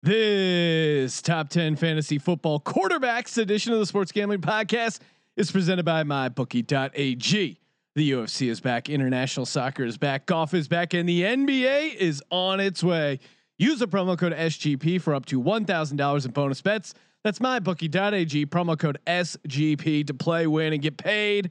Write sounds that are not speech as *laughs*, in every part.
This top 10 fantasy football quarterbacks edition of the Sports Gambling Podcast is presented by mybookie.ag. The UFC is back, international soccer is back, golf is back, and the NBA is on its way. Use the promo code SGP for up to $1,000 in bonus bets. That's mybookie.ag, promo code SGP to play, win, and get paid.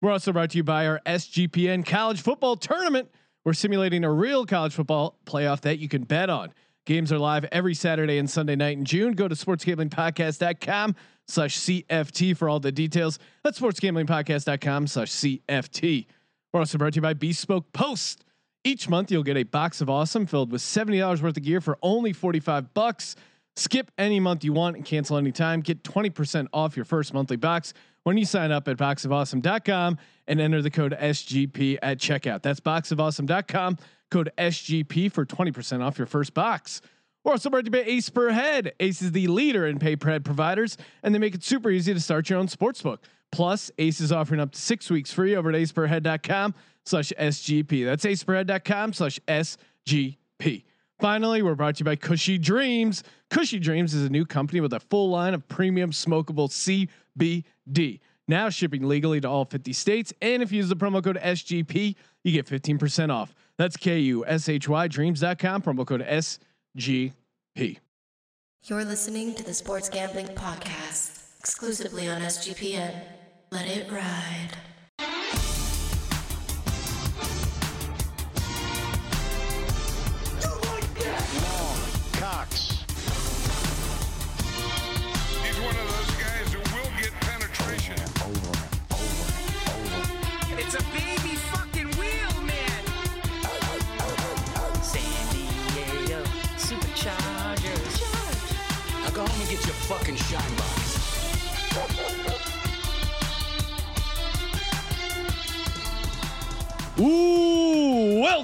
We're also brought to you by our SGPN college football tournament. We're simulating a real college football playoff that you can bet on. Games are live every Saturday and Sunday night in June. Go to sportsgamblingpodcast.com slash CFT for all the details. That's sportsgamblingpodcast.com slash CFT. We're also brought to you by Bespoke Post. Each month you'll get a box of awesome filled with $70 worth of gear for only 45 bucks. Skip any month you want and cancel anytime. Get 20% off your first monthly box when you sign up at boxofawesome.com and enter the code SGP at checkout. That's boxofawesome.com Code SGP for 20% off your first box. We're also brought to you by Ace Per Head. Ace is the leader in pay per head providers, and they make it super easy to start your own sportsbook. Plus, Ace is offering up to six weeks free over at aceperhead.com slash SGP. That's aceperhead.com slash SGP. Finally, we're brought to you by Kushy Dreams. Kushy Dreams is a new company with a full line of premium smokable CBD. Now shipping legally to all 50 states. And if you use the promo code SGP, you get 15% off. That's K U S H Y dreams.com, promo code SGP. You're listening to the Sports Gambling Podcast, exclusively on SGPN. Let it ride.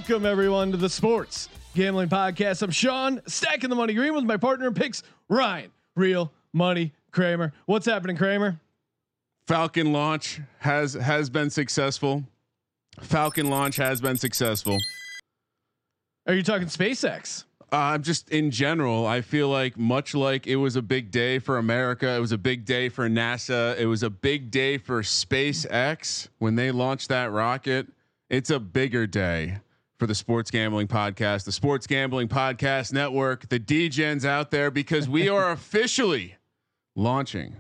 Welcome everyone to the Sports Gambling Podcast. I'm Sean, stacking the money green with my partner in picks, Ryan, real money Kramer. What's happening, Kramer? Falcon launch has has been successful. Falcon launch has been successful. Are you talking SpaceX? I'm uh, just in general. I feel like much like it was a big day for America, it was a big day for NASA, it was a big day for SpaceX when they launched that rocket. It's a bigger day for the Sports Gambling Podcast, the Sports Gambling Podcast Network, the DGens out there because we are *laughs* officially launching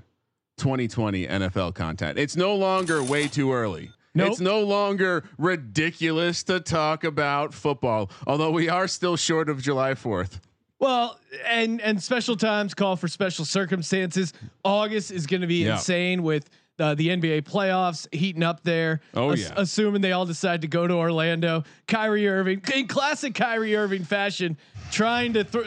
2020 NFL content. It's no longer way too early. Nope. It's no longer ridiculous to talk about football, although we are still short of July 4th. Well, and and special times call for special circumstances. August is going to be Yeah. insane with uh, the NBA playoffs heating up there. Oh, yeah. assuming they all decide to go to Orlando. Kyrie Irving, in classic Kyrie Irving fashion, trying to throw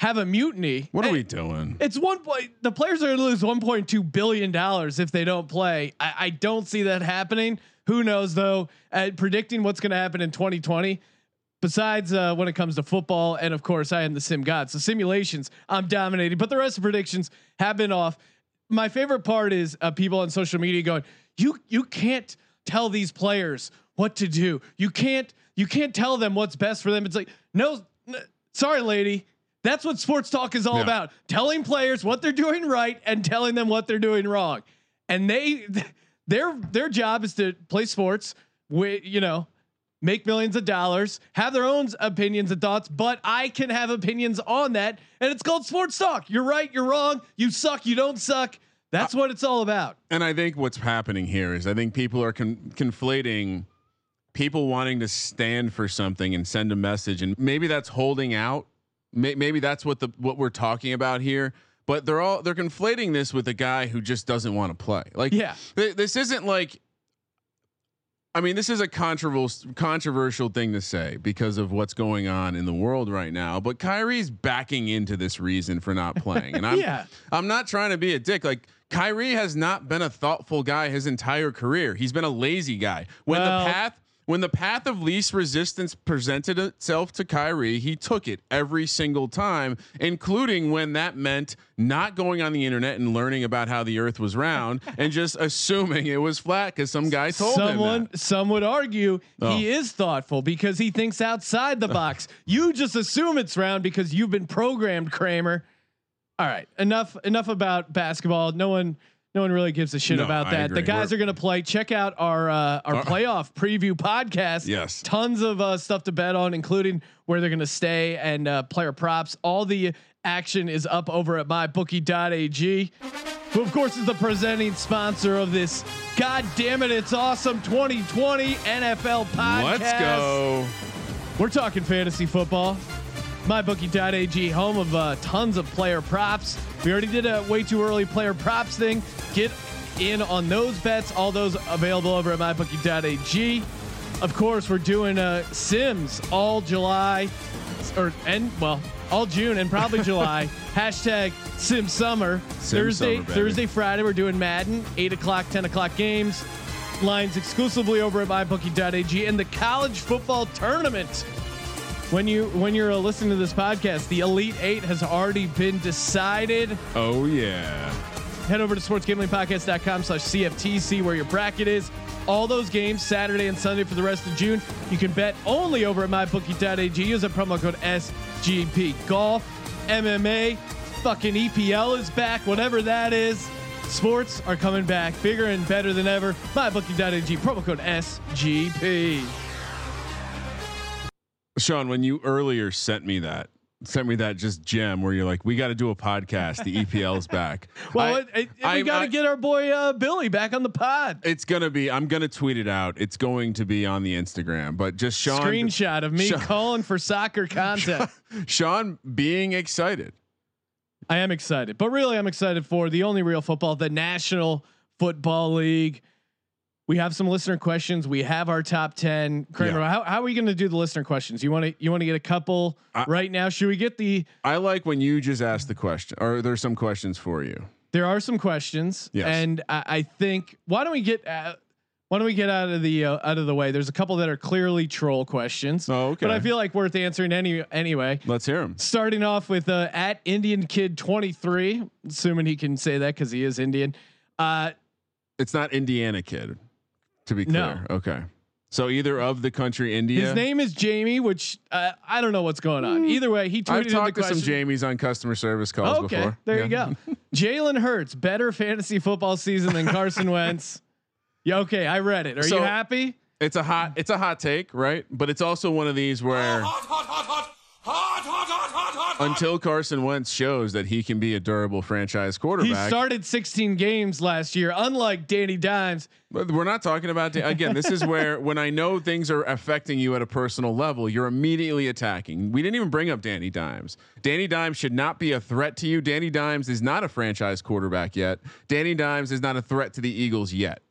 have a mutiny. What are we doing? It's one point. The players are going to lose 1.2 billion dollars if they don't play. I, I don't see that happening. Who knows though? At predicting what's going to happen in 2020. Besides uh, when it comes to football, and of course I am the sim god, so simulations I'm dominating. But the rest of predictions have been off. My favorite part is uh, people on social media going, "You you can't tell these players what to do. You can't you can't tell them what's best for them." It's like, no, n- sorry, lady. That's what sports talk is all Yeah. about. Telling players what they're doing right and telling them what they're doing wrong. And they *laughs* their their job is to play sports with, you know, make millions of dollars, have their own opinions and thoughts, but I can have opinions on that and it's called sports talk. You're right, you're wrong, you suck, you don't suck. That's what it's all about. And I think what's happening here is I think people are con- conflating people wanting to stand for something and send a message, and maybe that's holding out. May- maybe that's what the what we're talking about here. But they're all they're conflating this with a guy who just doesn't want to play. Like, Yeah. th- this isn't like. I mean, this is a controversial controversial thing to say because of what's going on in the world right now. But Kyrie's backing into this reason for not playing, and *laughs* I'm Yeah. I'm not trying to be a dick. Like Kyrie has not been a thoughtful guy his entire career. He's been a lazy guy. When Well- the path when the path of least resistance presented itself to Kyrie, he took it every single time, including when that meant not going on the internet and learning about how the earth was round *laughs* and just assuming it was flat because some guy told Someone, him that. some would argue Oh. he is thoughtful because he thinks outside the *laughs* box. you just assume it's round because you've been programmed, Kramer. All right, enough, enough about basketball. No one, no one really gives a shit No, about I that. The guys We're- are going to play. Check out our uh, our Uh, playoff preview podcast. *laughs* Yes. tons of uh, stuff to bet on, including where they're going to stay and uh, player props. All the action is up over at mybookie.ag, who of course is the presenting sponsor of this. God damn it, it's awesome 2020 NFL podcast. Let's go. We're talking fantasy football. MyBookie.ag, home of uh, tons of player props. We already did a way too early player props thing. Get in on those bets. All those available over at MyBookie.ag. Of course, we're doing uh, Sims all July, or and well, all June and probably *laughs* July. Hashtag Sim Summer. Sim Thursday, Summer. Thursday, Friday, we're doing Madden. Eight o'clock, ten o'clock games. Lines exclusively over at MyBookie.ag and the college football tournament when you when you're uh, listening to this podcast, the Elite Eight has already been decided. Oh yeah. Head over to sportsgamblingpodcast.com slash CFTC where your bracket is. All those games, Saturday and Sunday for the rest of June, you can bet only over at mybookie.ag. Use a promo code SGP. Golf, MMA, fucking EPL is back, whatever that is. Sports are coming back bigger and better than ever. Mybookie.ag, promo code SGP. Sean, when you earlier sent me that, sent me that just gem where you're like, we got to do a podcast. The EPL's *laughs* back. Well, I- it, it, we got to get our boy uh, Billy back on the pod. It's gonna be. I'm gonna tweet it out. It's going to be on the Instagram. But just Sean, Screenshot of me Sean- *laughs* calling for soccer content. Sean being excited. I am excited, but really, I'm excited for the only real football, the National Football League. We have some listener questions. We have our top ten. Kramer, Yeah. how, how are we going to do the listener questions? You want to you want to get a couple I- right now? Should we get the? I like when you just ask the question, Are there some questions for you. There are some questions, Yes. and I, I think why don't we get uh, why don't we get out of the uh, out of the way? There's a couple that are clearly troll questions. Oh, okay. But I feel like worth answering any anyway. Let's hear them. Starting off with uh, at Indian Kid 23, assuming he can say that because he is Indian. Uh, It's not Indiana kid, to be No. clear. Okay. So either of the country India. His name is Jamie, which uh, I don't know what's going on. Either way, he tweeted. I've in talked the to some. Jamies on customer service calls okay, before. there Yeah. you go. *laughs* Jalen Hurts, better fantasy football season than Carson Wentz. Yeah, okay, I read it. Are So- you happy? It's a hot. It's a hot take, right? But it's also one of these where until Carson Wentz shows that he can be a durable franchise quarterback. He started 16 games last year, unlike Danny Dimes. But we're not talking about Da- again. This is where *laughs* when I know things are affecting you at a personal level, you're immediately attacking. We didn't even bring up Danny Dimes. Danny Dimes should not be a threat to you. Danny Dimes is not a franchise quarterback yet. Danny Dimes is not a threat to the Eagles yet.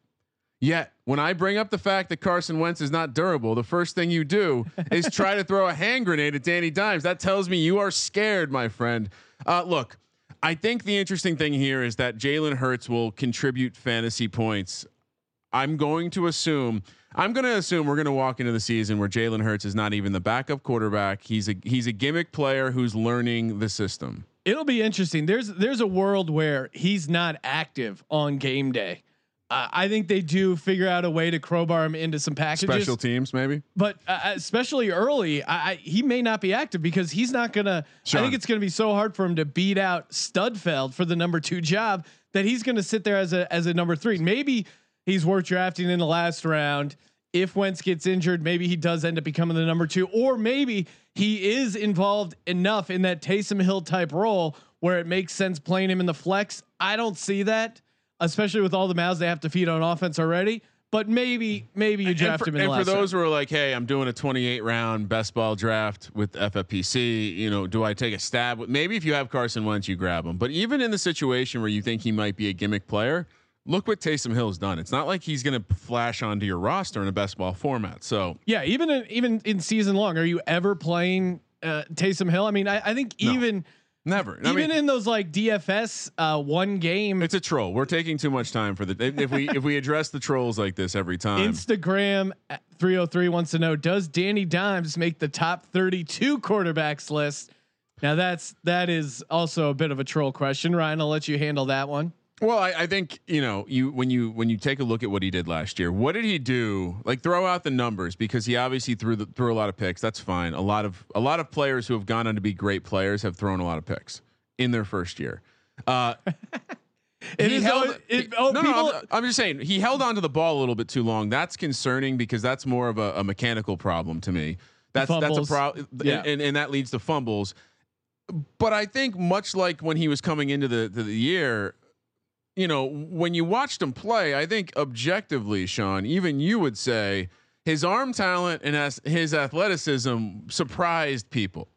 Yet, when I bring up the fact that Carson Wentz is not durable, the first thing you do is *laughs* try to throw a hand grenade at Danny Dimes. That tells me you are scared, my friend. Uh, look, I think the interesting thing here is that Jalen Hurts will contribute fantasy points. I'm going to assume. I'm going to assume we're going to walk into the season where Jalen Hurts is not even the backup quarterback. He's a he's a gimmick player who's learning the system. It'll be interesting. There's there's a world where he's not active on game day. Uh, I think they do figure out a way to crowbar him into some packages. Special teams, maybe. but uh, especially early, I, I, he may not be active because he's not gonna. Sean. I think it's gonna be so hard for him to beat out Sudfeld for the number two job that he's gonna sit there as a as a number three. Maybe he's worth drafting in the last round. If Wentz gets injured, maybe he does end up becoming the number two, or maybe he is involved enough in that Taysom Hill type role where it makes sense playing him in the flex. I don't see that, especially with all the mouths they have to feed on offense already. But maybe, maybe you And draft for, him in the and for last round. those who are like, "Hey, I'm doing a 28 round best ball draft with FFPC. You know, do I take a stab? Maybe if you have Carson Wentz, you grab him. But even in the situation where you think he might be a gimmick player, look what Taysom Hill's done. It's not like he's going to flash onto your roster in a best ball format. So Yeah, even in, even in season long, are you ever playing uh, Taysom Hill? I mean, I, I think No. even Never. I Even mean, in those like DFS uh, one game it's a troll. We're taking too much time for the if if we if we address the trolls like this every time. Instagram 303 wants to know Does Danny Dimes make the top 32 quarterbacks list? Now that's that is also a bit of a troll question. Ryan, I'll let you handle that one. Well, I, I think you know you when you when you take a look at what he did last year. What did he do? Like throw out the numbers because he obviously threw the, threw a lot of picks. That's fine. A lot of a lot of players who have gone on to be great players have thrown a lot of picks in their first year. Uh, *laughs* It he is held. it- oh, no, no, I'm, I'm just saying he held on to the ball a little bit too long. That's concerning because that's more of a, a mechanical problem to me. That's that's a problem, Yeah. and, and that leads to fumbles. But I think much like when he was coming into the the, the year, you know, when you watched him play, I think objectively, Sean, even you would say his arm talent and as his athleticism surprised people.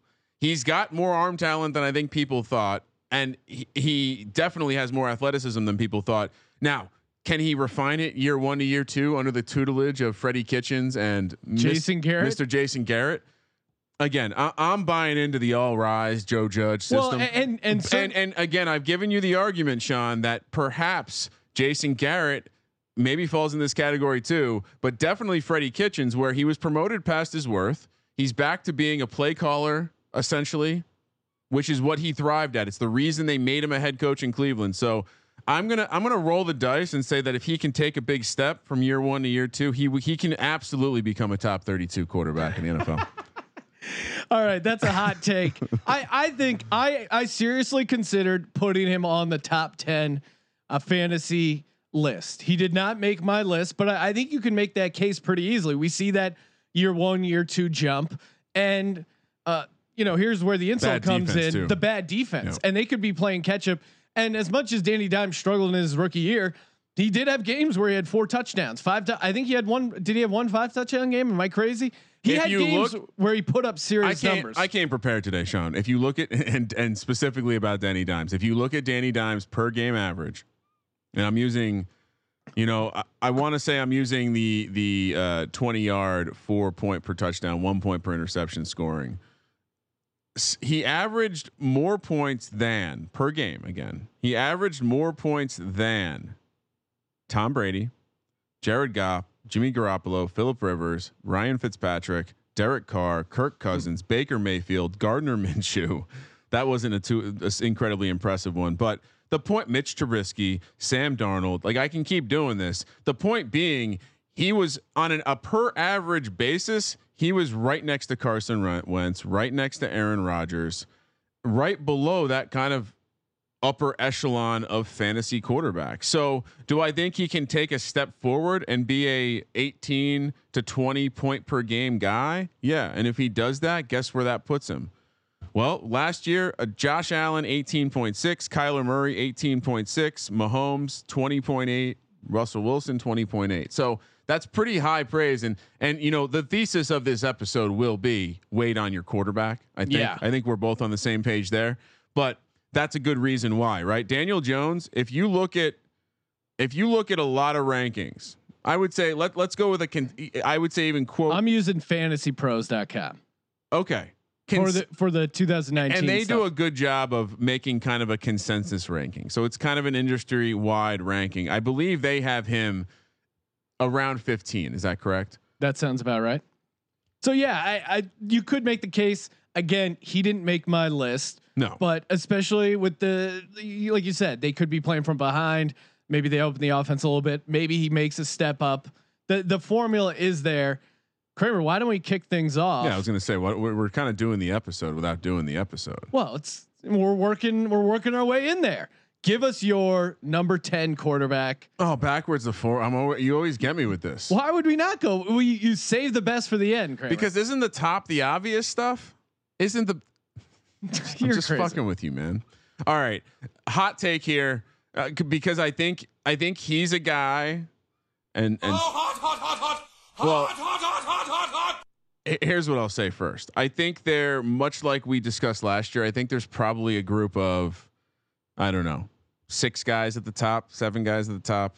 He's got more arm talent than I think people thought, and he, he definitely has more athleticism than people thought. Now, can he refine it year one to year two under the tutelage of Freddie Kitchens and Jason Garrett? Mr. Jason Garrett? Again, I, I'm buying into the all rise Joe Judge system. Well, and and so, and and again, I've given you the argument, Sean, that perhaps Jason Garrett maybe falls in this category too, but definitely Freddie Kitchens, where he was promoted past his worth. He's back to being a play caller, essentially, which is what he thrived at. It's the reason they made him a head coach in Cleveland. So I'm gonna I'm gonna roll the dice and say that if he can take a big step from year one to year two, he he can absolutely become a top 32 quarterback in the NFL. *laughs* all right, that's a hot take. *laughs* I I think I I seriously considered putting him on the top 10 uh, fantasy list. He did not make my list, but I, I think you can make that case pretty easily. We see that year one, year two jump, and uh, you know, here's where the insult Bad comes in: too. the bad defense, Yep. and they could be playing catch up. And as much as Danny Dimes struggled in his rookie year. He did have games where he had four touchdowns, five. tou- I think he had one. Did he have one five touchdown game? Am I crazy? He If had you games look- where he put up serious can't. numbers. I came prepared today, Sean. If you look at *laughs* and and specifically about Danny Dimes, if you look at Danny Dimes per game average, and I'm using, you know, I, I want to say I'm using the the uh, 20 yard, four point per touchdown, one point per interception scoring. He averaged more points than per game. Again, he averaged more points than Tom Brady, Jared Goff, Jimmy Garoppolo, Philip Rivers, Ryan Fitzpatrick, Derek Carr, Kirk Cousins, Baker Mayfield, Gardner *laughs* Minshew. That wasn't a too a incredibly impressive one, but the point Mitch Trubisky, Sam Darnold, like I can keep doing this. The point being, he was on an, a per average basis. He was right next to Carson Wentz, right next to Aaron Rodgers, right below that kind of upper echelon of fantasy quarterback. So, do I think he can take a step forward and be a 18 to 20 point per game guy? Yeah, and if he does that, guess where that puts him? Well, last year, uh, Josh Allen 18.6, Kyler Murray 18.6, Mahomes 20.8, Russell Wilson 20.8. So, that's pretty high praise and and you know the thesis of this episode will be wait on your quarterback. I think Yeah. I think we're both on the same page there. But that's a good reason why, right? Daniel Jones, if you look at if you look at a lot of rankings, I would say let let's go with a con- I would say even quote I'm using fantasypros.com okay. for the for the 2019 and they stuff. do a good job of making kind of a consensus ranking. So it's kind of an industry wide ranking. I believe they have him around 15. Is that correct? That sounds about right. So yeah, I, I you could make the case again. He didn't make my list, No. but especially with the like you said, they could be playing from behind. Maybe they open the offense a little bit. Maybe he makes a step up. the The formula is there. Kramer, why don't we kick things off? yeah, I was going to say what we're, we're kind of doing the episode without doing the episode. well, it's we're working we're working our way in there. Give us your number ten quarterback. Oh, backwards the four. I'm always, you always get me with this. Why would we not go? We you save the best for the end, Kramer. Because isn't the top the obvious stuff? Isn't the *laughs* I'm just crazy. fucking with you, man. All right, hot take here uh, c- because I think I think he's a guy, and and well, h- here's what I'll say first. I think they're much like we discussed last year. I think there's probably a group of I don't know six guys at the top, seven guys at the top,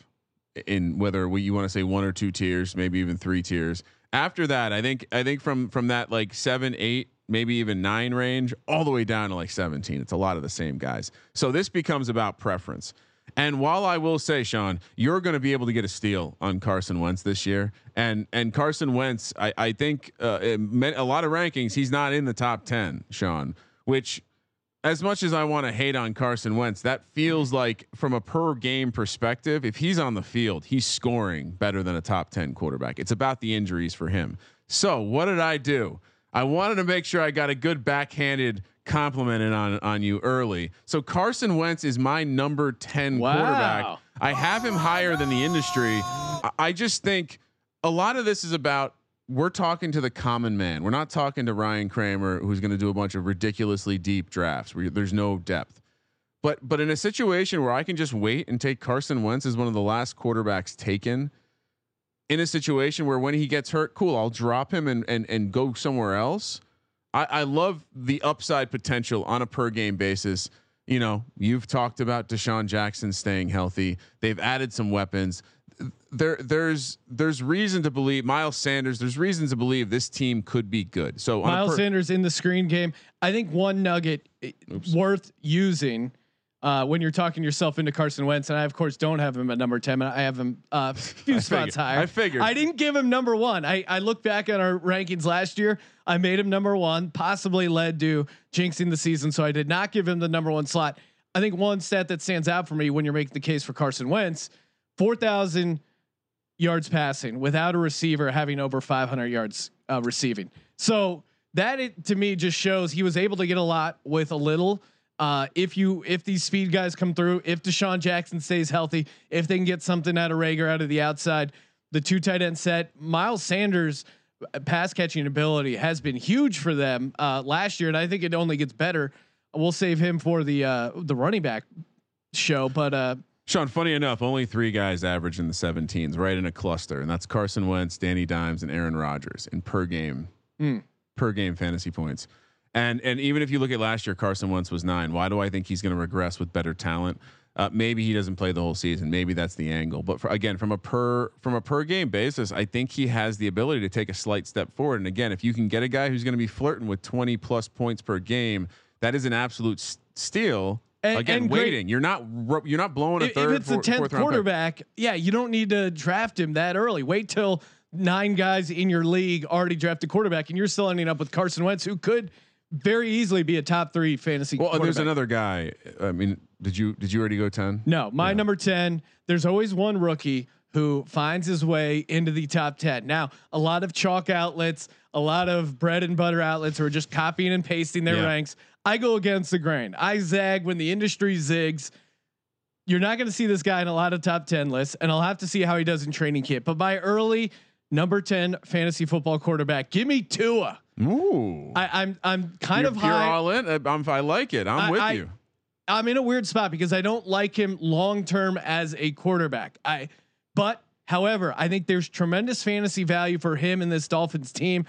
in whether we, you want to say one or two tiers, maybe even three tiers. After that, I think I think from from that like seven eight maybe even nine range, all the way down to like 17. It's a lot of the same guys. So this becomes about preference. And while I will say, Sean, you're going to be able to get a steal on Carson Wentz this year, and and Carson Wentz, I, I think uh, a lot of rankings, he's not in the top ten, Sean. Which, as much as I want to hate on Carson Wentz, that feels like from a per game perspective, if he's on the field, he's scoring better than a top ten quarterback. It's about the injuries for him. So what did I do? I wanted to make sure I got a good backhanded complimented on on you early. So Carson Wentz is my number 10 Wow. quarterback. I have him higher than the industry. I, I just think a lot of this is about we're talking to the common man. We're not talking to Ryan Kramer who's going to do a bunch of ridiculously deep drafts where there's no depth. But but in a situation where I can just wait and take Carson Wentz as one of the last quarterbacks taken in a situation where when he gets hurt, cool, I'll drop him and and and go somewhere else. I, I love the upside potential on a per game basis. You know, you've talked about DeSean Jackson staying healthy. They've added some weapons. There, there's, there's reason to believe Miles Sanders. There's reasons to believe this team could be good. So Miles per- Sanders in the screen game. I think one nugget eh, worth using uh, when you're talking yourself into Carson Wentz, and I of course don't have him at number ten. I have him uh, *laughs* a few spots figured. higher. I figured. I didn't give him number one. I I look back at our rankings last year. I made him number one, possibly led to jinxing the season. So I did not give him the number one slot. I think one stat that stands out for me when you're making the case for Carson Wentz, four thousand yards passing without a receiver having over 500 yards uh, receiving. So that it, to me just shows he was able to get a lot with a little. Uh, if you if these speed guys come through, if DeSean Jackson stays healthy, if they can get something out of Reagor out of the outside, the two tight end set, Miles Sanders pass catching ability has been huge for them uh, last year, and I think it only gets better. We'll save him for the uh, the running back show, but uh, Sean, funny enough, only three guys average in the 17s, right in a cluster, and that's Carson Wentz, Danny Dimes, and Aaron Rodgers in per game per game fantasy points. And and even if you look at last year, Carson Wentz was nine. Why do I think he's going to regress with better talent? Uh, maybe he doesn't play the whole season. Maybe that's the angle. But for, again, from a per from a per game basis, I think he has the ability to take a slight step forward. And again, if you can get a guy who's going to be flirting with 20 plus points per game, that is an absolute s- steal. And- again, and great- waiting. You're not you're not blowing a if, if third. it's the four- tenth fourth round pick. quarterback, yeah, you don't need to draft him that early. Wait till nine guys in your league already drafted a quarterback, and you're still ending up with Carson Wentz, who could very easily be a top three fantasy. Well, there's another guy. I mean, did you did you already go ten? No, my number 10, there's always one rookie who finds his way into the top 10. Now, a lot of chalk outlets, a lot of bread and butter outlets who are just copying and pasting their Yeah. ranks. I go against the grain. I zag when the industry zigs. You're not going to see this guy in a lot of top 10 lists, and I'll have to see how he does in training camp. But my early number 10 fantasy football quarterback, give me Tua. Ooh, I, I'm I'm kind you're, of high. you're all in. I- I'm, I like it. I'm I- with I- you. I'm in a weird spot because I don't like him long term as a quarterback. I, but however, I think there's tremendous fantasy value for him in this Dolphins team.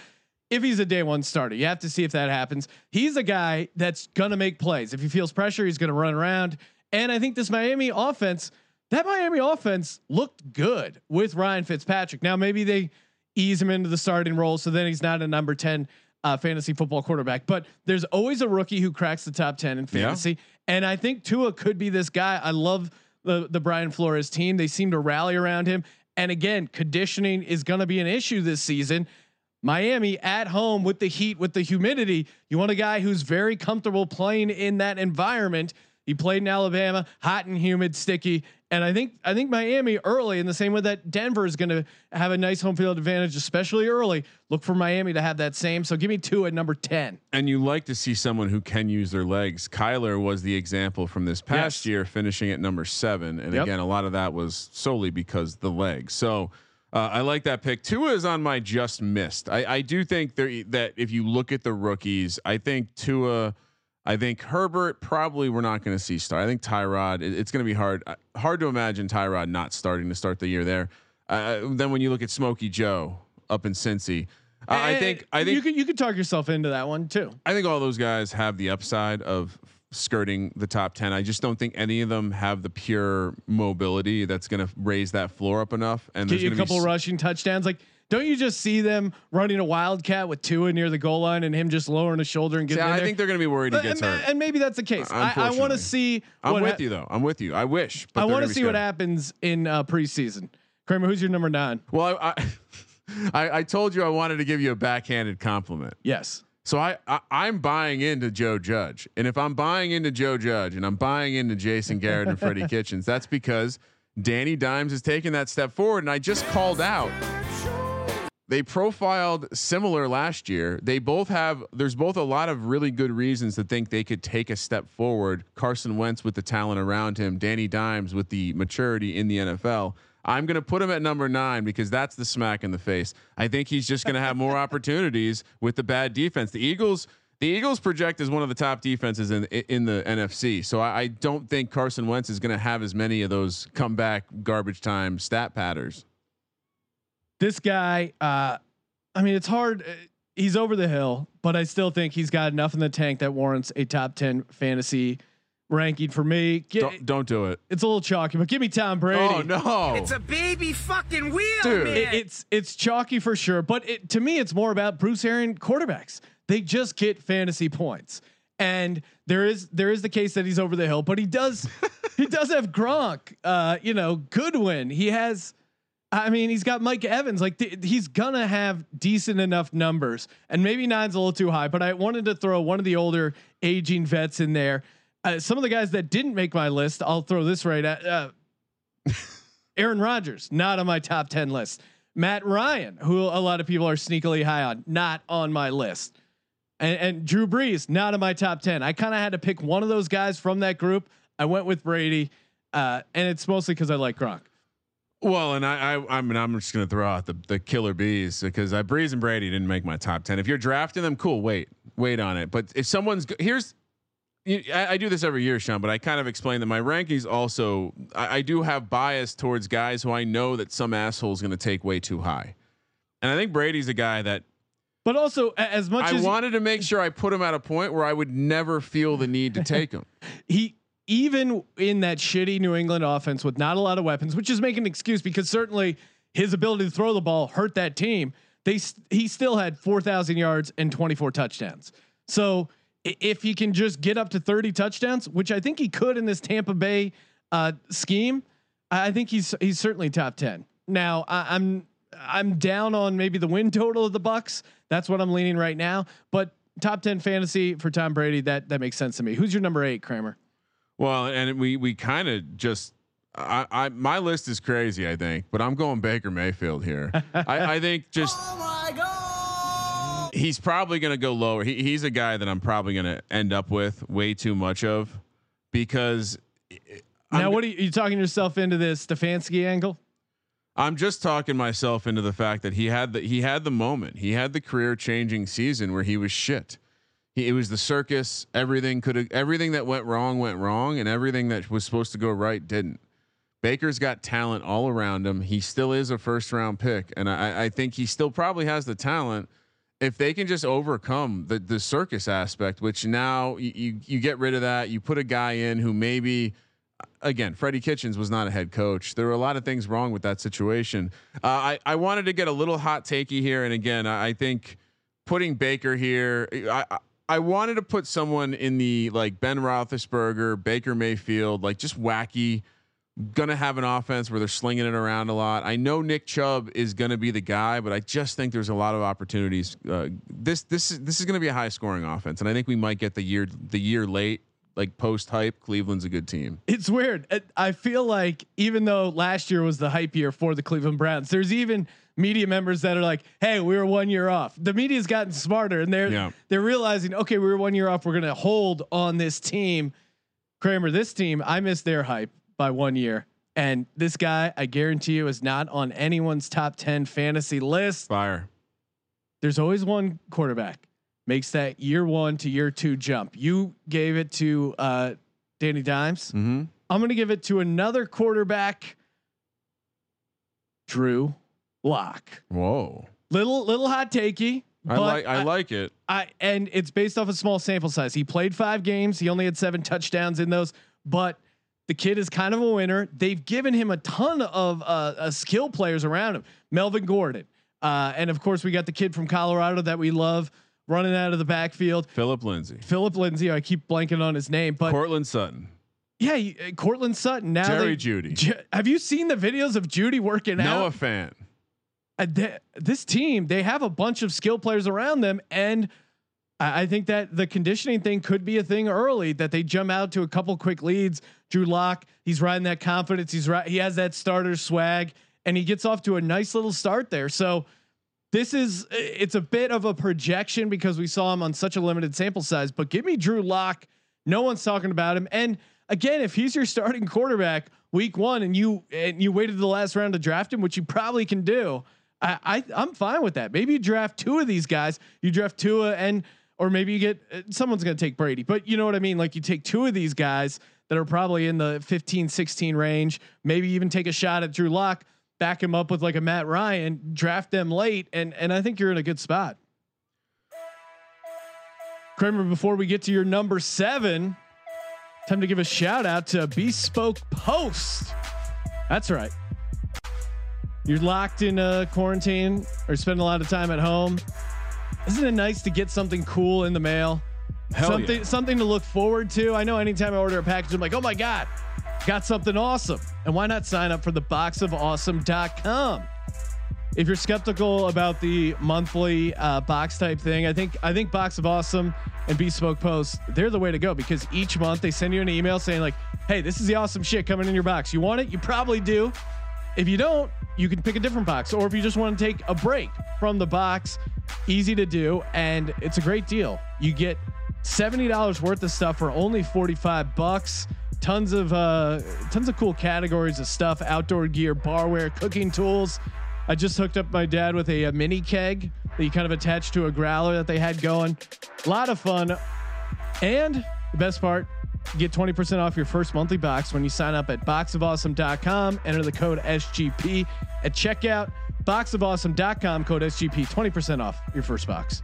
If he's a day one starter, you have to see if that happens. He's a guy that's gonna make plays. If he feels pressure, he's gonna run around. And I think this Miami offense, that Miami offense looked good with Ryan Fitzpatrick. Now maybe they ease him into the starting role, so then he's not a number ten uh, fantasy football quarterback. But there's always a rookie who cracks the top ten in Yeah. fantasy, and I think Tua could be this guy. I love the the Brian Flores team; they seem to rally around him. And again, conditioning is going to be an issue this season. Miami at home with the heat, with the humidity. You want a guy who's very comfortable playing in that environment. He played in Alabama, hot and humid, sticky, and I think I think Miami early in the same way that Denver is going to have a nice home field advantage, especially early. Look for Miami to have that same. So give me Tua at number ten. And you like to see someone who can use their legs. Kyler was the example from this past Yes. year, finishing at number seven. And Yep. again, a lot of that was solely because the legs. So uh, I like that pick. Tua is on my just missed. I, I do think there that if you look at the rookies, I think Tua. I think Herbert probably we're not going to see start. I think Tyrod. It, it's going to be hard uh, hard to imagine Tyrod not starting to start the year there. Uh, then when you look at Smokey Joe up in Cincy, uh, I think I think you could you could talk yourself into that one too. I think all those guys have the upside of skirting the top 10. I just don't think any of them have the pure mobility that's going to raise that floor up enough. And Get there's a be couple rushing touchdowns. Like Don't you just see them running a wildcat with Tua near the goal line and him just lowering his shoulder and See, getting in I there? think they're going to be worried he But- gets and, hurt. and maybe that's the case. I, I want to see. I'm with hap- you though. I'm with you. I wish. But I want to see what happens in uh, preseason. Kramer, who's your number nine? Well, I, *laughs* I I told you I wanted to give you a backhanded compliment. Yes. So I, I I'm buying into Joe Judge, and if I'm buying into Joe Judge, and I'm buying into Jason Garrett and Freddie *laughs* Kitchens, that's because Danny Dimes has taken that step forward, and I just called out. They profiled similar last year. They both have. There's both a lot of really good reasons to think they could take a step forward. Carson Wentz with the talent around him, Danny Dimes with the maturity in the NFL. I'm going to put him at number nine because that's the smack in the face. I think he's just going to have more *laughs* opportunities with the bad defense. The Eagles, the Eagles project as one of the top defenses in in the NFC. So I, I don't think Carson Wentz is going to have as many of those comeback garbage time stat patters. This guy, uh, I mean, it's hard. uh, He's over the hill, but I still think he's got enough in the tank that warrants a top 10 fantasy ranking for me. Get, Don't, don't do it. it's a little chalky, but give me Tom Brady. Oh no! It's a baby fucking wheel, Dude. man. It- it's it's chalky for sure, but it, to me, it's more about Bruce Arians quarterbacks. They just get fantasy points, and there is there is the case that he's over the hill, but he does *laughs* he does have Gronk, uh, you know, Godwin. He has, I mean, he's got Mike Evans. Like th- he's gonna have decent enough numbers, and maybe nine's a little too high, but I wanted to throw one of the older aging vets in there. Uh, some of the guys that didn't make my list, I'll throw this right at. Uh, *laughs* Aaron Rodgers, not on my top 10 list. Matt Ryan, who a lot of people are sneakily high on, not on my list. And, and Drew Brees, not on my top 10. I kind of had to pick one of those guys from that group. I went with Brady, uh, and it's mostly because I like Gronk. Well, and I, I, I mean, I'm just gonna throw out the the killer bees because I Brees and Brady didn't make my top ten. If you're drafting them, cool. Wait, wait on it. But if someone's here's, you- I, I do this every year, Sean. But I kind of explain that my rankings also, I, I do have bias towards guys who I know that some asshole is gonna take way too high, and I think Brady's a guy that But also, as much I as I wanted to make sure I put him at a point where I would never feel the need to take him. *laughs* he even in that shitty New England offense with not a lot of weapons, which is making an excuse because certainly his ability to throw the ball hurt that team. They he still had 4,000 yards and 24 touchdowns. So if he can just get up to 30 touchdowns, which I think he could in this Tampa Bay uh, scheme, I think he's he's certainly top 10. Now I, I'm I'm down on maybe the win total of the Bucks. That's what I'm leaning right now. But top 10 fantasy for Tom Brady that that makes sense to me. Who's your number eight, Kramer? Well, and we we kind of just I, I my list is crazy, I think, but I'm going Baker Mayfield here. I, I think just *laughs* oh he's probably going to go lower. He, he's a guy that I'm probably going to end up with way too much of because now, I'm- what are you, you talking yourself into this Stefanski angle? I'm just talking myself into the fact that he had the he had the moment. He had the career changing season where he was shit. He, it was the circus. Everything could everything that went wrong went wrong, and everything that was supposed to go right didn't. Baker's got talent all around him. He still is a first round pick, and I, I think he still probably has the talent. If they can just overcome the the circus aspect, which now you, you you get rid of that, you put a guy in who maybe again, Freddie Kitchens was not a head coach. There were a lot of things wrong with that situation. Uh, I I wanted to get a little hot takey here, and again, I, I think putting Baker here. I I wanted to put someone in the like Ben Roethlisberger, Baker Mayfield, like just wacky, gonna have an offense where they're slinging it around a lot. I know Nick Chubb is gonna be the guy, but I just think there's a lot of opportunities. Uh, this this is this is gonna be a high scoring offense, and I think we might get the year the year late, like post hype. Cleveland's a good team. It's weird. I feel like even though last year was the hype year for the Cleveland Browns, there's even media members that are like, "Hey, we were one year off." The media's gotten smarter, and they're Yeah. they're realizing, okay, we were one year off. We're going to hold on this team. Kramer, this team, I missed their hype by one year, and this guy, I guarantee you, is not on anyone's top ten fantasy list. Fire. There's always one quarterback makes that year one to year two jump. You gave it to uh, Danny Dimes. Mm-hmm. I'm going to give it to another quarterback, Drew Lock. Whoa. Little little hot takey. I like I, like it. I and it's based off a small sample size. He played five games. He only had seven touchdowns in those, but the kid is kind of a winner. They've given him a ton of uh, uh, skill players around him. Melvin Gordon, Uh, and of course, we got the kid from Colorado that we love running out of the backfield. Phillip Lindsay, Phillip Lindsay. I keep blanking on his name, but Courtland Sutton, yeah, uh, Courtland Sutton. Now Jerry they, Jeudy, Ju- have you seen the videos of Jeudy working Noah out? Fant. Uh, Uh, th- this team, they have a bunch of skill players around them, and I, I think that the conditioning thing could be a thing early. That they jump out to a couple quick leads. Drew Lock, he's riding that confidence. He's right. He has that starter swag, and he gets off to a nice little start there. So this is it's a bit of a projection because we saw him on such a limited sample size. But give me Drew Lock. No one's talking about him. And again, if he's your starting quarterback week one, and you and you waited the last round to draft him, which you probably can do, I, I I'm fine with that. Maybe you draft two of these guys. You draft Tua and or maybe you get uh, someone's going to take Brady, but you know what I mean. Like you take two of these guys that are probably in the 15, 16 range. Maybe even take a shot at Drew Lock back him up with like a Matt Ryan, draft them late, and and I think you're in a good spot. Kramer, before we get to your number seven, time to give a shout out to Bespoke Post. That's right. You're locked in a quarantine or spending a lot of time at home. Isn't it nice to get something cool in the mail? Hell something yeah. something to look forward to. I know anytime I order a package, I'm like, oh my God, got something awesome. And why not sign up for the box of boxofawesome.com? If you're skeptical about the monthly uh, box type thing, I think I think Box of Awesome and Bespoke Post they're the way to go because each month they send you an email saying like, "Hey, this is the awesome shit coming in your box. You want it? You probably do. If you don't, you can pick a different box. Or if you just want to take a break from the box, easy to do, and it's a great deal. You get seventy dollars worth of stuff for only forty five bucks. Tons of uh, tons of cool categories of stuff: outdoor gear, barware, cooking tools. I just hooked up my dad with a, a mini keg that you kind of attach to a growler that they had going. A lot of fun. And the best part, get 20% off your first monthly box when you sign up at boxofawesome.com. Enter the code SGP at checkout. Boxofawesome.com, code SGP, 20% off your first box.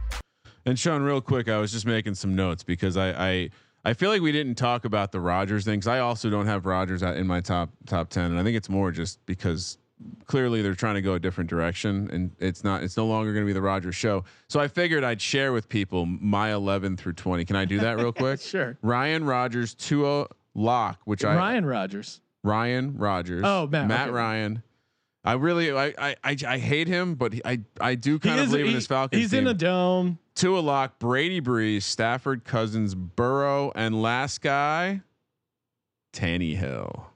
And Sean, real quick, I was just making some notes because I I, I feel like we didn't talk about the Rodgers thing. 'cause I also don't have Rodgers in my top top ten, and I think it's more just because clearly they're trying to go a different direction, and it's not. It's no longer going to be the Rodgers show. So I figured I'd share with people my eleven through twenty. Can I do that real quick? *laughs* Sure. Ryan Rodgers, Tua oh, Lock, which I Ryan Rodgers. Ryan Rodgers. Oh, Matt, Matt okay. Ryan. I really I, I I I hate him, but he- I I do kind He of believe in he- this Falcons He's team. in a dome. Tua Lock, Brady Brees, Stafford Cousins, Burrow, and last guy, Tannehill.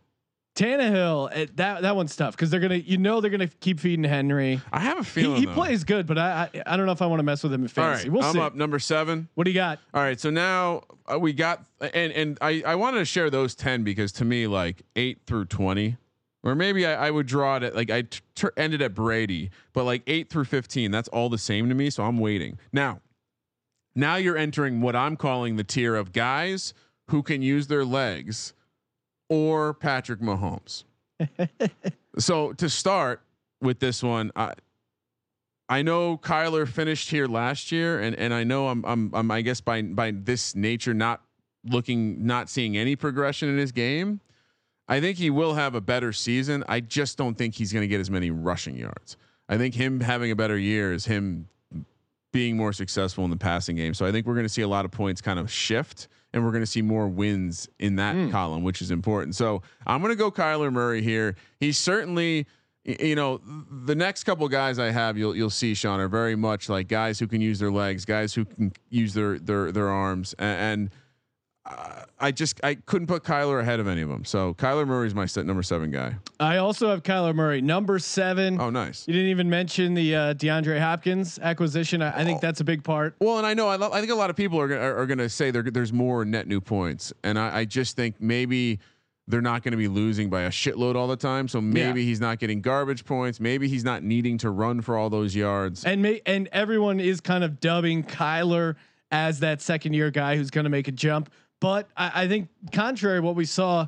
Tannehill, eh, that that one's tough because they're gonna, you know, they're gonna keep feeding Henry. I have a He, feeling he though. plays good, but I, I I don't know if I want to mess with him in fantasy. right, we'll I'm see. up number seven. What do you got? All right, so now uh, we got and and I I wanted to share those ten because to me like eight through twenty, or maybe I, I would draw it at like I t- t- ended at Brady, but like eight through fifteen, that's all the same to me. So I'm waiting now. Now you're entering what I'm calling the tier of guys who can use their legs, or Patrick Mahomes. *laughs* so to start with this one, I I know Kyler finished here last year, and and I know I'm I'm, I'm I guess by by this nature not looking not seeing any progression in his game. I think he will have a better season. I just don't think he's going to get as many rushing yards. I think him having a better year is him being more successful in the passing game. So I think we're going to see a lot of points kind of shift and we're going to see more wins in that hmm. column, which is important. So I'm going to go Kyler Murray here. He's certainly, you know, the next couple guys I have, you'll you'll see Sean are very much like guys who can use their legs, guys who can use their their their arms, and, and I just I couldn't put Kyler ahead of any of them. So Kyler Murray's my set number seven guy. I also have Kyler Murray, number seven. Oh, nice. You didn't even mention the uh, DeAndre Hopkins acquisition. I, I think that's a big part. Well, and I know I, lo- I think a lot of people are gonna, are, are going to say there, there's more net new points, and I, I just think maybe they're not going to be losing by a shitload all the time. So maybe he's not getting garbage points. Maybe he's not needing to run for all those yards. And may, and everyone is kind of dubbing Kyler as that second year guy who's going to make a jump. But I, I think contrary to what we saw,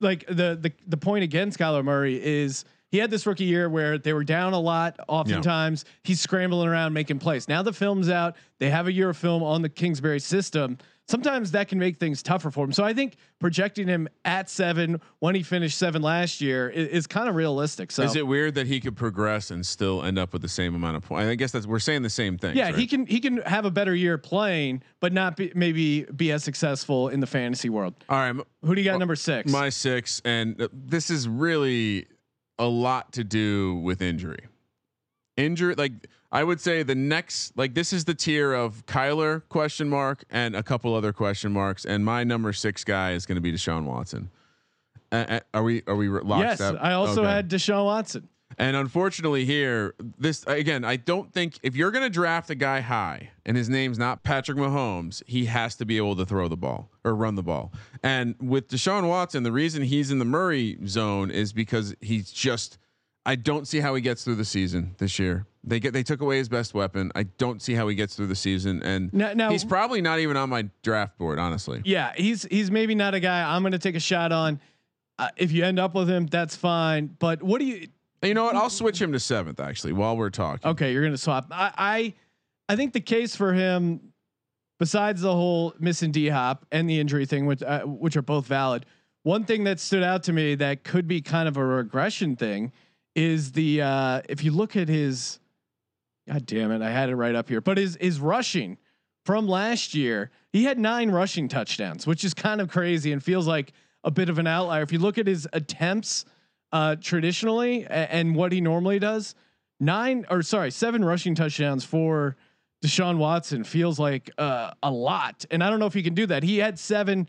like the the the point against Kyler Murray is he had this rookie year where they were down a lot. Oftentimes he's scrambling around making plays. Now the film's out. They have a year of film on the Kingsbury system. Sometimes that can make things tougher for him. So I think projecting him at seven when he finished seven last year is, is kind of realistic. So Is it weird that he could progress and still end up with the same amount of points? I guess that's we're saying the same thing. yeah, he can he can have a better year playing, but not be, maybe be as successful in the fantasy world. All right, Who do you got number six? my six, and uh, this is really a lot to do with injury. Injury, like I would say, the next, like this is the tier of Kyler question mark and a couple other question marks, and my number six guy is going to be Deshaun Watson. Uh, are we are we locked yes, up? I also Okay. had Deshaun Watson. And unfortunately, here, this again, I don't think if you're going to draft a guy high and his name's not Patrick Mahomes, he has to be able to throw the ball or run the ball. And with Deshaun Watson, the reason he's in the Murray zone is because he's just. I don't see how he gets through the season this year. They get they took away his best weapon. I don't see how he gets through the season, and Now- now- he's probably not even on my draft board, honestly. Yeah, he's he's maybe not a guy I'm going to take a shot on. Uh, if you end up with him, that's fine. But what do you? You know what? I'll switch him to seventh actually while we're talking. Okay, you're going to swap. I, I I think the case for him, besides the whole missing D Hop and the injury thing, which uh, which are both valid. One thing that stood out to me that could be kind of a regression thing is the uh, if you look at his, God damn it, I had it right up here, but his his rushing from last year, he had nine rushing touchdowns, which is kind of crazy and feels like a bit of an outlier. If you look at his attempts uh, traditionally a- and what he normally does, nine or sorry, seven rushing touchdowns for Deshaun Watson feels like uh, a lot. And I don't know if he can do that. He had seven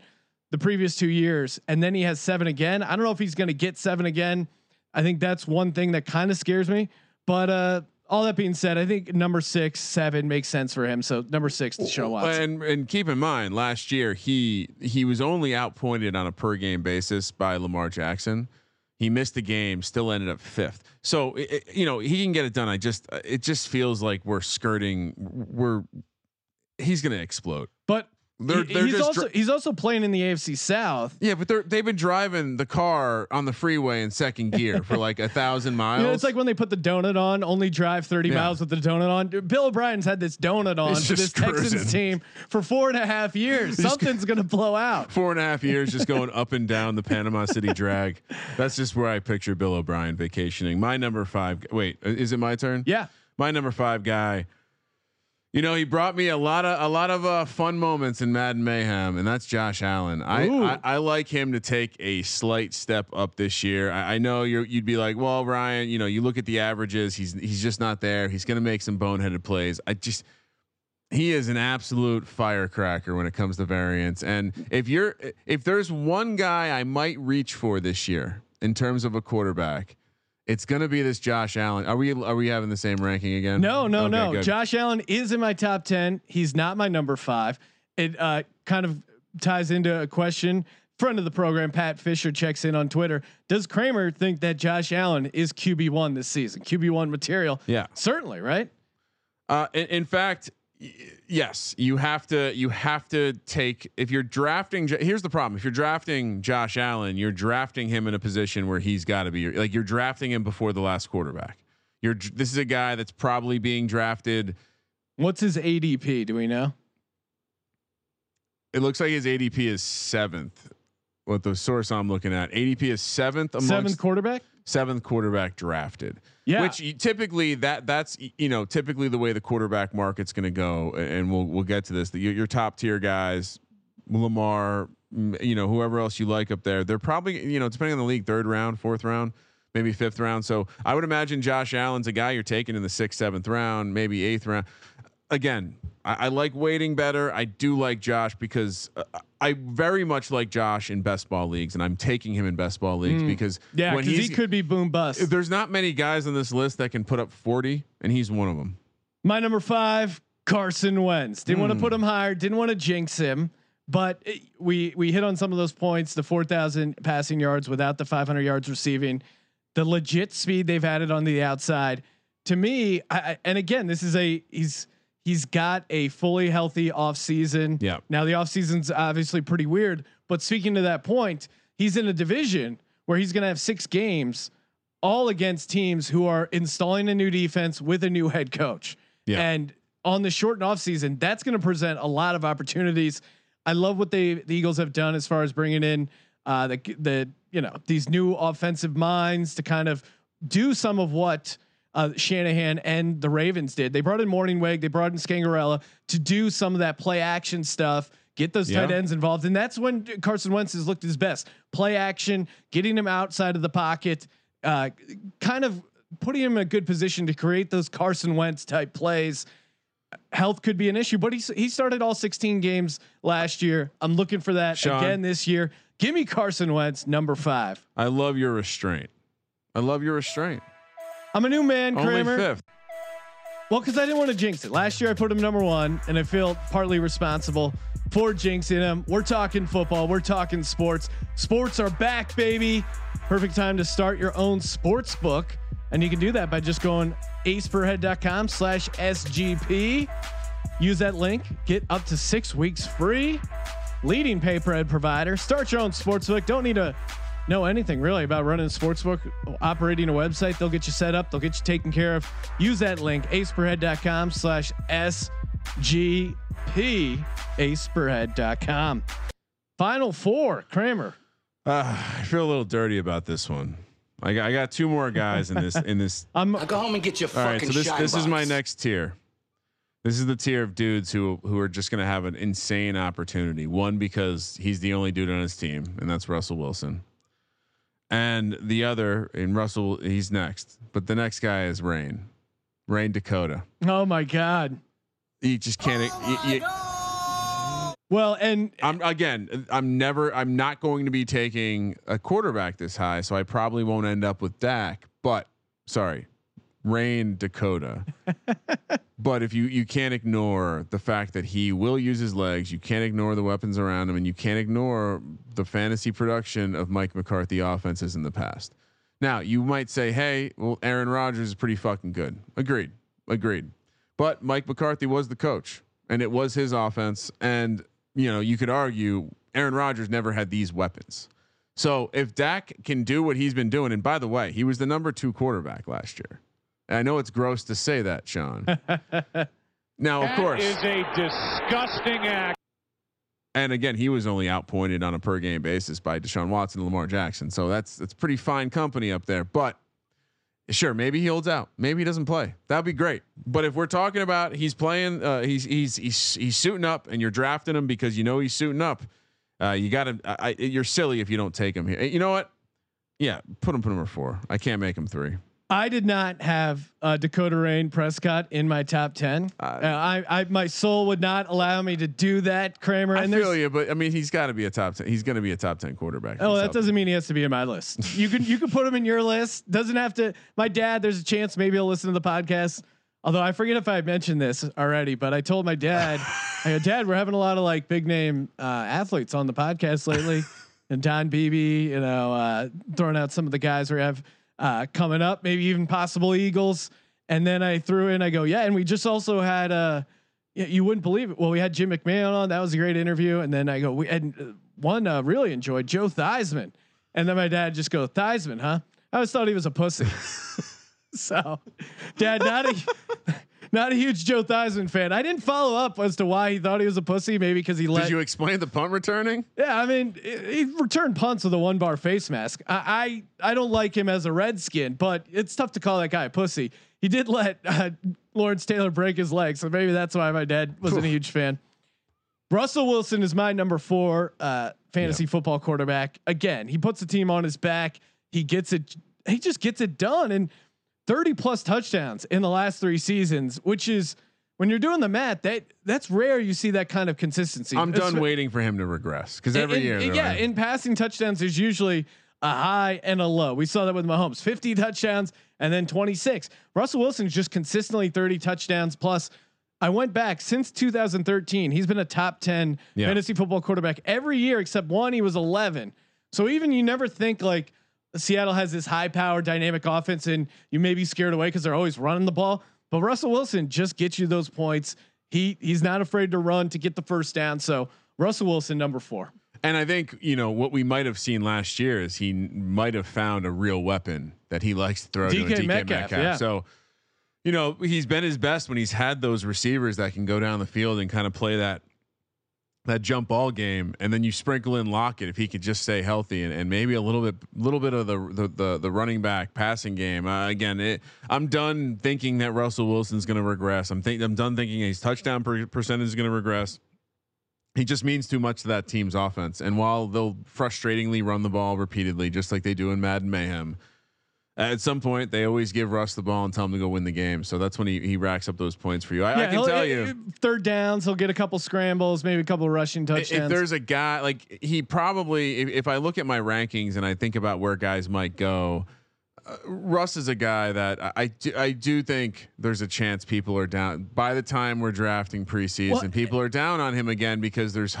the previous two years, and then he has seven again. I don't know if he's going to get seven again. I think that's one thing that kind of scares me. But uh, all that being said, I think number six, seven makes sense for him. So number six, Deshaun Watson. And and keep in mind, last year he he was only outpointed on a per game basis by Lamar Jackson. He missed the game, still ended up fifth. So it, it- you know he can get it done. I just it just feels like we're skirting. We're he's going to explode. But They're- they're he's also dr- he's also playing in the AFC South. Yeah, but they're they've been driving the car on the freeway in second gear for like a thousand miles. *laughs* You know, it's like when they put the donut on, only drive 30 Yeah. miles with the donut on. Bill O'Brien's had this donut on for this just Texans team for four and a half years. *laughs* Something's going to blow out. four and a half years just going *laughs* up and down the Panama City drag. That's just where I picture Bill O'Brien vacationing. My number five. Wait, is it my turn? Yeah. my number five guy. You know, he brought me a lot of a lot of uh, fun moments in Madden Mayhem, and that's Josh Allen. I, I I like him to take a slight step up this year. I, I know you're, you'd be like, well, Ryan, you know, you look at the averages, he's he's just not there. He's going to make some boneheaded plays. I just he is an absolute firecracker when it comes to variance. And if you're if there's one guy I might reach for this year in terms of a quarterback, it's going to be this Josh Allen. Are we are we having the same ranking again? No, no, Okay, no. good. Josh Allen is in my top 10. He's not my number five. It uh, kind of ties into a question. Friend of the program, Pat Fisher, checks in on Twitter. Does Kramer think that Josh Allen is QB1 this season? QB1 material? Yeah. Certainly, right? Uh, in, in fact, yes, you have to. You have to take if you're drafting. Here's the problem: if you're drafting Josh Allen, you're drafting him in a position where he's got to be like you're drafting him before the last quarterback. You're this is a guy that's probably being drafted. What's his ADP? Do we know? It looks like his ADP is seventh. What the source I'm looking at, ADP is seventh amongst Seventh quarterback? Seventh quarterback drafted. Yeah. Which you- typically that that's you know typically the way the quarterback market's going to go, and we'll we'll get to this. The, your, your top tier guys, Lamar, you know whoever else you like up there, they're probably you know depending on the league, third round, fourth round, maybe fifth round. So I would imagine Josh Allen's a guy you're taking in the sixth, seventh round, maybe eighth round. Again, I, I like waiting better. I do like Josh because uh, I very much like Josh in best ball leagues, and I'm taking him in best ball leagues because Mm. Yeah, when because he could be boom bust. there's not many guys on this list that can put up 40, and he's one of them. My number five, Carson Wentz. Didn't want to put him higher. Didn't want to jinx him. But it- we we hit on some of those points. The four thousand passing yards without the five hundred yards receiving, the legit speed they've added on the outside. To me, I- and again, this is a he's he's got a fully healthy offseason. Yeah. Now the offseason's obviously pretty weird, but speaking to that point, he's in a division where he's going to have six games all against teams who are installing a new defense with a new head coach. Yeah. And on the short and off season, that's going to present a lot of opportunities. I love what they the Eagles have done as far as bringing in uh, the the you know these new offensive minds to kind of do some of what uh, Shanahan and the Ravens did. They brought in Mornhinweg, they brought in Scangarello to do some of that play action stuff. Get those tight ends involved, and that's when Carson Wentz has looked his best. Play action, getting him outside of the pocket, uh, kind of putting him in a good position to create those Carson Wentz type plays health could be an issue, but he he started all 16 games last year. I'm looking for that Sean. again this year. Give me Carson Wentz, number five. I love your restraint. I love your restraint. I'm a new man, Kramer. Only fifth. Well, because I didn't want to jinx it. Last year I put him number one, and I feel partly responsible for jinxing him. We're talking football. We're talking sports. Sports are back, baby. Perfect time to start your own sports book. And you can do that by just going aceperhead.com slash SGP. Use that link. Get up to six weeks free. Leading pay per head provider. Start your own sports book. Don't need to know anything really about running a sports book, operating a website. They'll get you set up. They'll get you taken care of. Use that link, aceperhead.com slash SGP. Aceperhead.com. Final four, Kramer. Uh, I feel a little dirty about this one. I got, I got two more guys in this in this *laughs* I'm Now go home and get your All right, fucking so this shine this is my next tier. This is the tier of dudes who who are just going to have an insane opportunity. One because he's the only dude on his team, and that's Russell Wilson. And the other, in Russell, he's next. But the next guy is Rain, Rayne Dakota. oh my God. You just can't. you- you- Well, and I'm again. I'm never. I'm not going to be taking a quarterback this high, so I probably won't end up with Dak. But sorry, Rayne Dakota. *laughs* but if you you can't ignore the fact that he will use his legs, you can't ignore the weapons around him, and you can't ignore the fantasy production of Mike McCarthy offenses in the past. Now you might say, "Hey, well, Aaron Rodgers is pretty fucking good." Agreed. Agreed. But Mike McCarthy was the coach, and it was his offense, and you know you could argue Aaron Rodgers never had these weapons. So if Dak can do what he's been doing, and by the way, he was the number two quarterback last year. I know it's gross to say that, Sean. *laughs* now, of course, is a disgusting act. and again, he was only outpointed on a per game basis by Deshaun Watson and Lamar Jackson. So that's that's pretty fine company up there. But sure, maybe he holds out. Maybe he doesn't play. That'd be great. But if we're talking about he's playing, uh, he's he's he's he's suiting up, and you're drafting him because you know he's suiting up. Uh, you got to. You're silly if you don't take him here. You know what? Yeah, put him put number four. I can't make him three. I did not have uh, Dakota Rayne Prescott in my top 10. Uh, I, I, my soul would not allow me to do that, Kramer. I and feel you, but I mean, he's got to be a top ten. He's going to be a top ten quarterback. Oh, that doesn't mean he has to be in my list. *laughs* You can you can put him in your list. Doesn't have to. My dad, there's a chance maybe he'll listen to the podcast. Although I forget if I mentioned this already, but I told my dad, *laughs* I go, Dad, we're having a lot of like big name uh, athletes on the podcast lately, *laughs* and Don Beebe, you know, uh, throwing out some of the guys we have uh, coming up, maybe even possible Eagles. And then I threw in, I go, yeah, and we just also had uh, yeah, you wouldn't believe it. Well, we had Jim McMahon on. That was a great interview. And then I go, we and uh, one uh, really enjoyed Joe Theismann. And then my dad just go, Theismann, huh? I always thought he was a pussy. *laughs* so, dad, not a not a huge Joe Theismann fan. I didn't follow up as to why he thought he was a pussy. Maybe because he let. Did you explain the punt returning? Yeah, I mean, he returned punts with a one bar face mask. I, I I don't like him as a Redskin, but it's tough to call that guy a pussy. He did let uh, Lawrence Taylor break his leg, so maybe that's why my dad wasn't a huge fan. Russell Wilson is my number four uh, fantasy football quarterback. Again, he puts the team on his back. He gets it. He just gets it done, and thirty plus touchdowns in the last three seasons, which is when you're doing the math that that's rare. You see that kind of consistency. I'm done Espe- waiting for him to regress because every in- year, yeah, like- in passing touchdowns, there's usually a high and a low. We saw that with Mahomes, 50 touchdowns and then 26. Russell Wilson's just consistently 30 touchdowns plus. I went back since 2013. He's been a top 10 Yeah. fantasy football quarterback every year except one. He was 11. So even you never think like Seattle has this high power dynamic offense and you may be scared away because they're always running the ball. But Russell Wilson just gets you those points. He he's not afraid to run to get the first down. So Russell Wilson, number four. and I think you know what we might have seen last year is he might have found a real weapon that he likes to throw to DK a DK Metcalf, Metcalf. yeah. So, you know, he's been his best when he's had those receivers that can go down the field and kind of play that that jump ball game, and then you sprinkle in Lockett if he could just stay healthy, and, and maybe a little bit, little bit of the the the, the running back passing game. Uh, again, it, I'm done thinking that Russell Wilson's going to regress. I'm think I'm done thinking his touchdown per, percentage is going to regress. He just means too much to that team's offense, and while they'll frustratingly run the ball repeatedly, just like they do in Madden Mayhem. At some point, they always give Russ the ball and tell him to go win the game. So that's when he, he racks up those points for you. I, I can tell you, third downs, he'll get a couple scrambles, maybe a couple rushing touches. if there's a guy like he probably if, if I look at my rankings and I think about where guys might go, uh, Russ is a guy that I, I do, I do think there's a chance people are down by the time we're drafting preseason. Well, people are down on him again because there's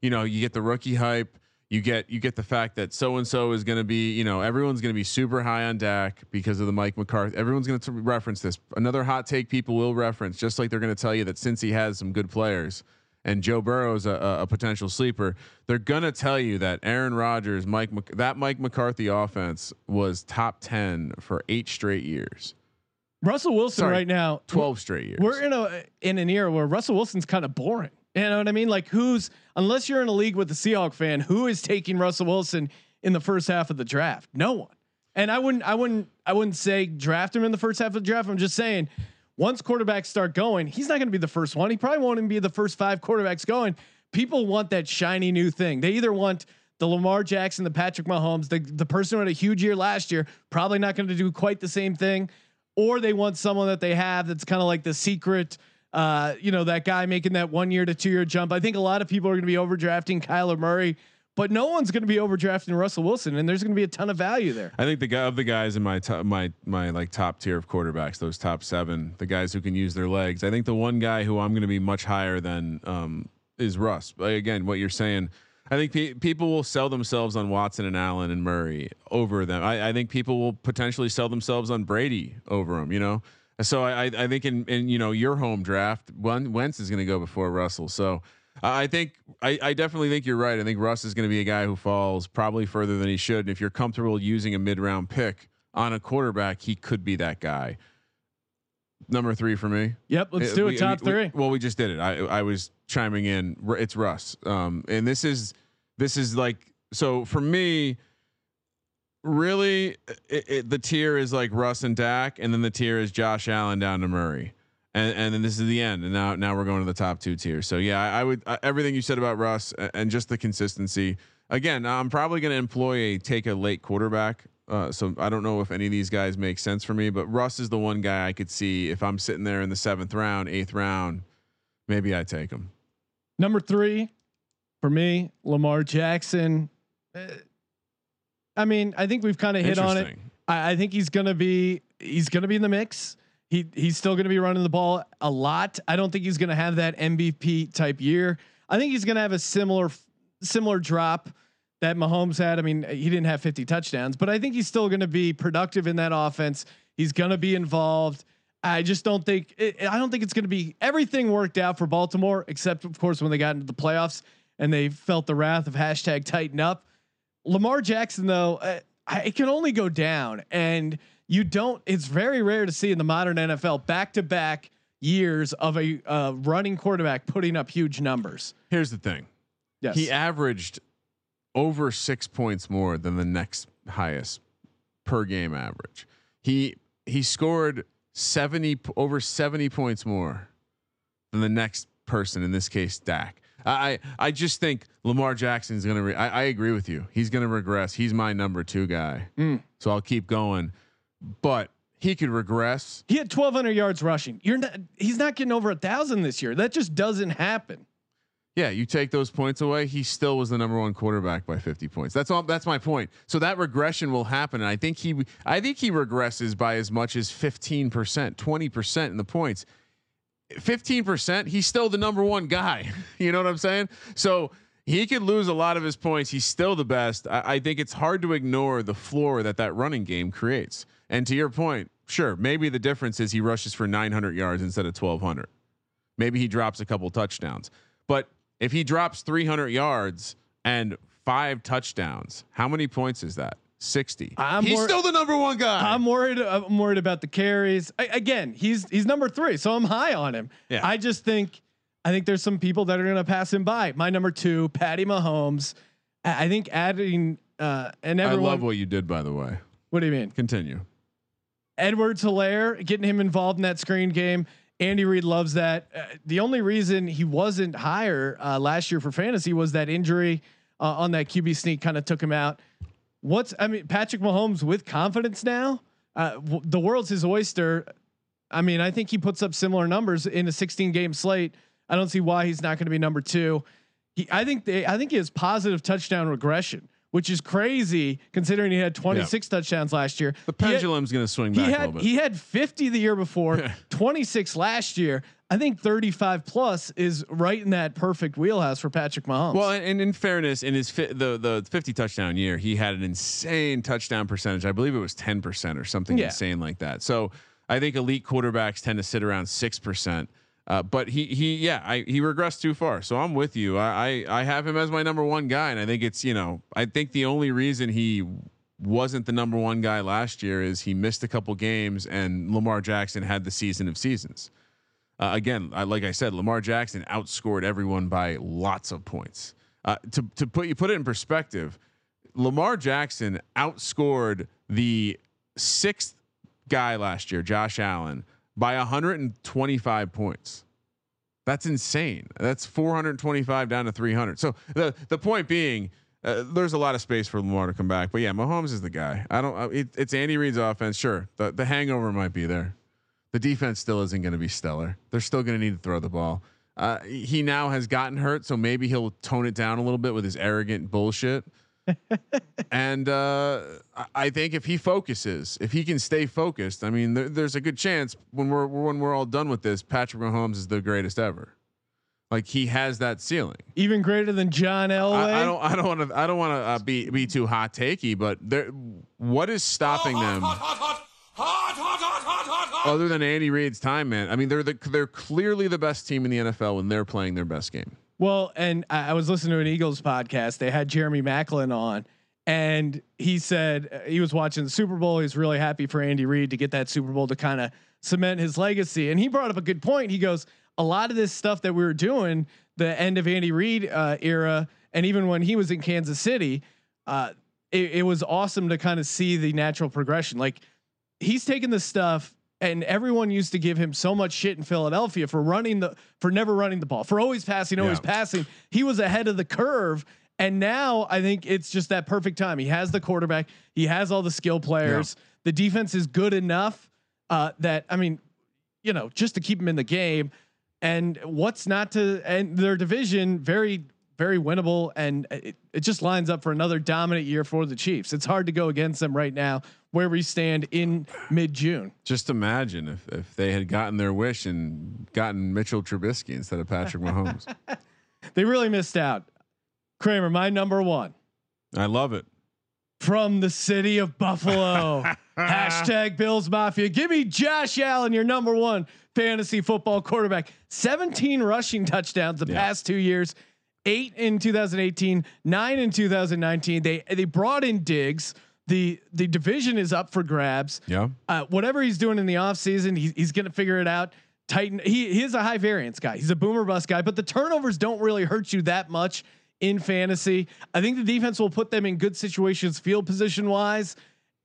you know you get the rookie hype. You get you get the fact that so and so is going to be you know everyone's going to be super high on Dak because of the Mike McCarthy. Everyone's going to reference this. Another hot take people will reference, just like they're going to tell you that since he has some good players and Joe Burrow's a, a, a potential sleeper, they're gonna tell you that Aaron Rodgers, Mike, that Mike McCarthy offense was top ten for eight straight years, Russell Wilson Sorry, right now, twelve straight years. We're in a in an era where Russell Wilson's kind of boring. You know what I mean? Like who's unless you're in a league with a Seahawk fan, who is taking Russell Wilson in the first half of the draft? No one. And I wouldn't I wouldn't I wouldn't say draft him in the first half of the draft. I'm just saying once quarterbacks start going, he's not going to be the first one. He probably won't even be the first five quarterbacks going. People want that shiny new thing. They either want the Lamar Jackson, the Patrick Mahomes, the the person who had a huge year last year, probably not going to do quite the same thing, or they want someone that they have that's kind of like the secret. Uh, you know that guy making that one year to two year jump. I think a lot of people are going to be overdrafting Kyler Murray, but no one's going to be overdrafting Russell Wilson, and there's going to be a ton of value there. I think the guy of the guys in my top, my my like top tier of quarterbacks, those top seven, the guys who can use their legs. I think the one guy who I'm going to be much higher than um, is Russ. But again, what you're saying, I think pe- people will sell themselves on Watson and Allen and Murray over them. I, I think people will potentially sell themselves on Brady over them. You know, so I I I think in in you know your home draft, one Wentz is going to go before Russell. So. I think I, I definitely think you're right. I think Russ is going to be a guy who falls probably further than he should. And if you're comfortable using a mid round pick on a quarterback, he could be that guy. Number three for me. Yep, let's Uh, do we- it. Top we- we- three. well, we just did it. I I was chiming in. It's Russ. Um, and this is this is like so for me. Really, it, it, the tier is like Russ and Dak, and then the tier is Josh Allen down to Murray, and and then this is the end. And now now we're going to the top two tiers. So yeah, I, I would I, everything you said about Russ a- and just the consistency. Again, I'm probably going to employ a take a late quarterback. Uh, so I don't know if any of these guys make sense for me, but Russ is the one guy I could see if I'm sitting there in the seventh round, eighth round, maybe I take him. Number three for me, Lamar Jackson. Uh, I mean, I think we've kind of hit on it. I, I think he's gonna be he's gonna be in the mix. He he's still gonna be running the ball a lot. I don't think he's gonna have that MVP type year. I think he's gonna have a similar similar drop that Mahomes had. I mean, he didn't have 50 touchdowns, but I think he's still gonna be productive in that offense. He's gonna be involved. I just don't think it, I don't think it's gonna be everything worked out for Baltimore, except of course when they got into the playoffs and they felt the wrath of hashtag tighten up. Lamar Jackson, though, uh, it can only go down, and you don't. It's very rare to see in the modern NFL back to back years of a uh, running quarterback putting up huge numbers. Here's the thing. Yes, He averaged over six points more than the next highest per game average. He he scored seventy over seventy points more than the next person. In this case, Dak. I I, just think Lamar Jackson is gonna. Re- I, I agree with you. He's gonna regress. He's my number two guy. Mm. So I'll keep going, but he could regress. he had 1,200 yards rushing. You're not. He's not getting over a thousand this year. That just doesn't happen. Yeah, you take those points away, he still was the number one quarterback by 50 points. That's all that's my point. So that regression will happen. And I think he I think he regresses by as much as 15%, 20% in the points. 15%, he's still the number one guy. *laughs* you know what I'm saying? So he could lose a lot of his points. He's still the best. I, I think it's hard to ignore the floor that that running game creates. And to your point, sure, maybe the difference is he rushes for 900 yards instead of 1200. Maybe he drops a couple touchdowns. But if he drops 300 yards and five touchdowns, how many points is that? 60. I'm He's more- still the number one guy. I'm worried. I'm worried about the carries. I, again, he's he's number three, so I'm high on him. Yeah. I just think I think there's some people that are going to pass him by. My number two, Patty Mahomes. I I think adding uh, and I love what you did, by the way. what do you mean? Continue. Edwards Helaire, getting him involved in that screen game. Andy Reid loves that. Uh, the only reason he wasn't higher uh, last year for fantasy was that injury uh, on that QB sneak kind of took him out. What's I mean, Patrick Mahomes with confidence now. Uh, w- the world's his oyster. I mean, I think he puts up similar numbers in a 16 game slate. I don't see why he's not going to be number two. He, I think they, I think he has positive touchdown regression, which is crazy considering he had 26 touchdowns last year. The He pendulum's going to swing he back a had little bit. he had 50 the year before, *laughs* 26 last year. I think 35 plus is right in that perfect wheelhouse for Patrick Mahomes. Well, and, and in fairness, in his fi- the the 50 touchdown year, he had an insane touchdown percentage. I believe it was 10 percent or something Yeah. insane like that. So I think elite quarterbacks tend to sit around six percent. Uh, but he he yeah I, he regressed too far. So I'm with you. I, I I have him as my number one guy, and I think it's you know I think the only reason he wasn't the number one guy last year is he missed a couple games, and Lamar Jackson had the season of seasons. Uh, again, I, like I said, Lamar Jackson outscored everyone by lots of points. Uh, to to put you put it in perspective, Lamar Jackson outscored the sixth guy last year, Josh Allen, by 125 points. That's insane. That's 425 down to 300. So the the point being, uh, there's a lot of space for Lamar to come back. But yeah, Mahomes is the guy. I don't. Uh, it, it's Andy Reid's offense. Sure, the the hangover might be there. The defense still isn't going to be stellar. They're still going to need to throw the ball. Uh, he now has gotten hurt, so maybe he'll tone it down a little bit with his arrogant bullshit. And uh, I- I think if he focuses, if he can stay focused, I mean, there, there's a good chance when we're when we're all done with this, Patrick Mahomes is the greatest ever. Like he has that ceiling. even greater than John Elway. I, I don't. I don't want to. I don't want to uh, be be too hot takey, but there. What is stopping them? Hot, hot, Other than Andy Reid's time, man. I mean, they're the they're clearly the best team in the NFL when they're playing their best game. Well, and I, I was listening to an Eagles podcast. They had Jeremy Maclin on, and he said uh, he was watching the Super Bowl. He's really happy for Andy Reid to get that Super Bowl to kind of cement his legacy. And he brought up a good point. He goes, a lot of this stuff that we were doing, the end of Andy Reid uh, era, and even when he was in Kansas City, uh, it, it was awesome to kind of see the natural progression. Like he's taken the stuff and everyone used to give him so much shit in Philadelphia for running the for never running the ball, for always passing, always Yeah. passing. He was ahead of the curve. And now I think it's just that perfect time. He has the quarterback, he has all the skill players. The defense is good enough uh, that I mean, you know, just to keep him in the game. And what's not to and their division very very winnable and it, it just lines up for another dominant year for the Chiefs. It's hard to go against them right now where we stand in mid June. Just imagine if if they had gotten their wish and gotten Mitchell Trubisky instead of Patrick Mahomes. *laughs* They really missed out. Kramer, my number one I love it. from the city of Buffalo. *laughs* Hashtag Bills Mafia. Give me Josh Allen, your number one fantasy football quarterback. 17 rushing touchdowns the Yeah. past two years, eight in 2018, nine in 2019. They they brought in Diggs. The the division is up for grabs. Yeah. Uh, whatever he's doing in the offseason, he's he's gonna figure it out. Titan, he he is a high variance guy. He's a boomer bust guy, but the turnovers don't really hurt you that much in fantasy. I think the defense will put them in good situations, field position wise,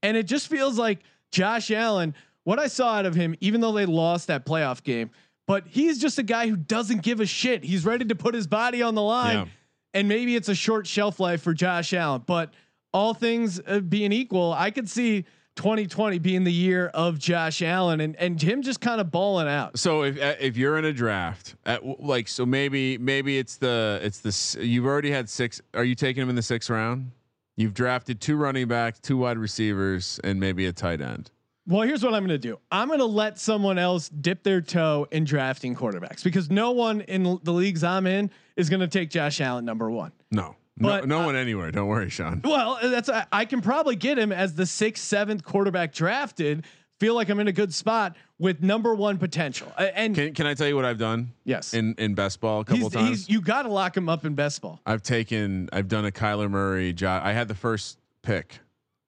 and it just feels like Josh Allen. What I saw out of him, even though they lost that playoff game, but he's just a guy who doesn't give a shit. He's ready to put his body on the line, Yeah. and maybe it's a short shelf life for Josh Allen, but all things uh, being equal, I could see 2020 being the year of Josh Allen and and him just kind of balling out. So if uh, if you're in a draft, at, like so maybe maybe it's the it's the you've already had six. Are you taking him in the sixth round? You've drafted two running backs, two wide receivers, and maybe a tight end. Well, here's what I'm going to do. I'm going to let someone else dip their toe in drafting quarterbacks because no one in the leagues I'm in is going to take Josh Allen number one. No, But, no, no uh, one anywhere. Don't worry, Sean. Well, that's I, I can probably get him as the sixth, seventh quarterback drafted. Feel like I'm in a good spot with number one potential. And Can Can I tell you what I've done? yes, In in best ball a couple he's, times. he's you got to lock him up in best ball. I've taken. I've done a Kyler Murray. Jo- I had the first pick,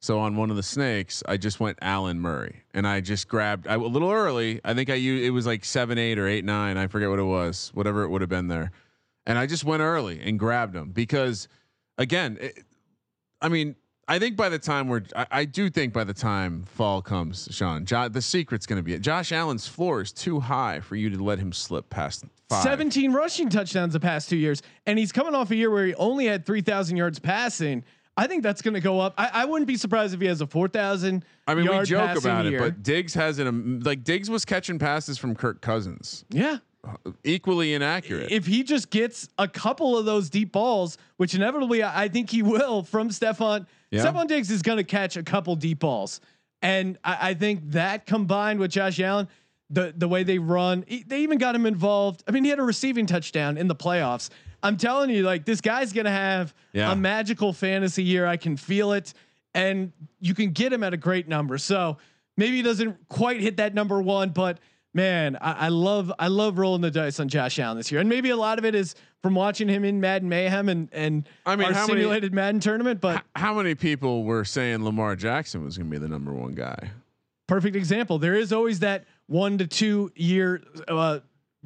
So on one of the snakes, I just went Allen Murray, and I just grabbed I, a little early. I think I used it was like seven, eight, or eight, nine. I forget what it was, whatever it would have been there, and I just went early and grabbed him because, again, it, I mean, I think by the time we're, I, I do think by the time fall comes, Sean, jo, the secret's going to be it. Josh Allen's floor is too high for you to let him slip past five. 17 rushing touchdowns the past two years, and he's coming off a year where he only had 3,000 yards passing. I think that's going to go up. I, I wouldn't be surprised if he has a 4,000. I mean, we joke about it, year. but Diggs has an um, like Diggs was catching passes from Kirk Cousins, yeah, equally inaccurate. if he just gets a couple of those deep balls, which inevitably I think he *laughs* will from Stefon. Yeah. Stefon Diggs is going to catch a couple deep balls, and I, I think that combined with Josh Allen, the the way they run, they even got him involved. I mean, he had a receiving touchdown in the playoffs. I'm telling you, like this guy's going to have Yeah. a magical fantasy year. I can feel it, and you can get him at a great number. So maybe he doesn't quite hit that number one, but man, I, I love I love rolling the dice on Josh Allen this year, and maybe a lot of it is from watching him in Madden Mayhem and and I mean, our how many- simulated Madden tournament. But H- How many people were saying Lamar Jackson was going to be the number one guy? perfect example. There is always that one to two year uh,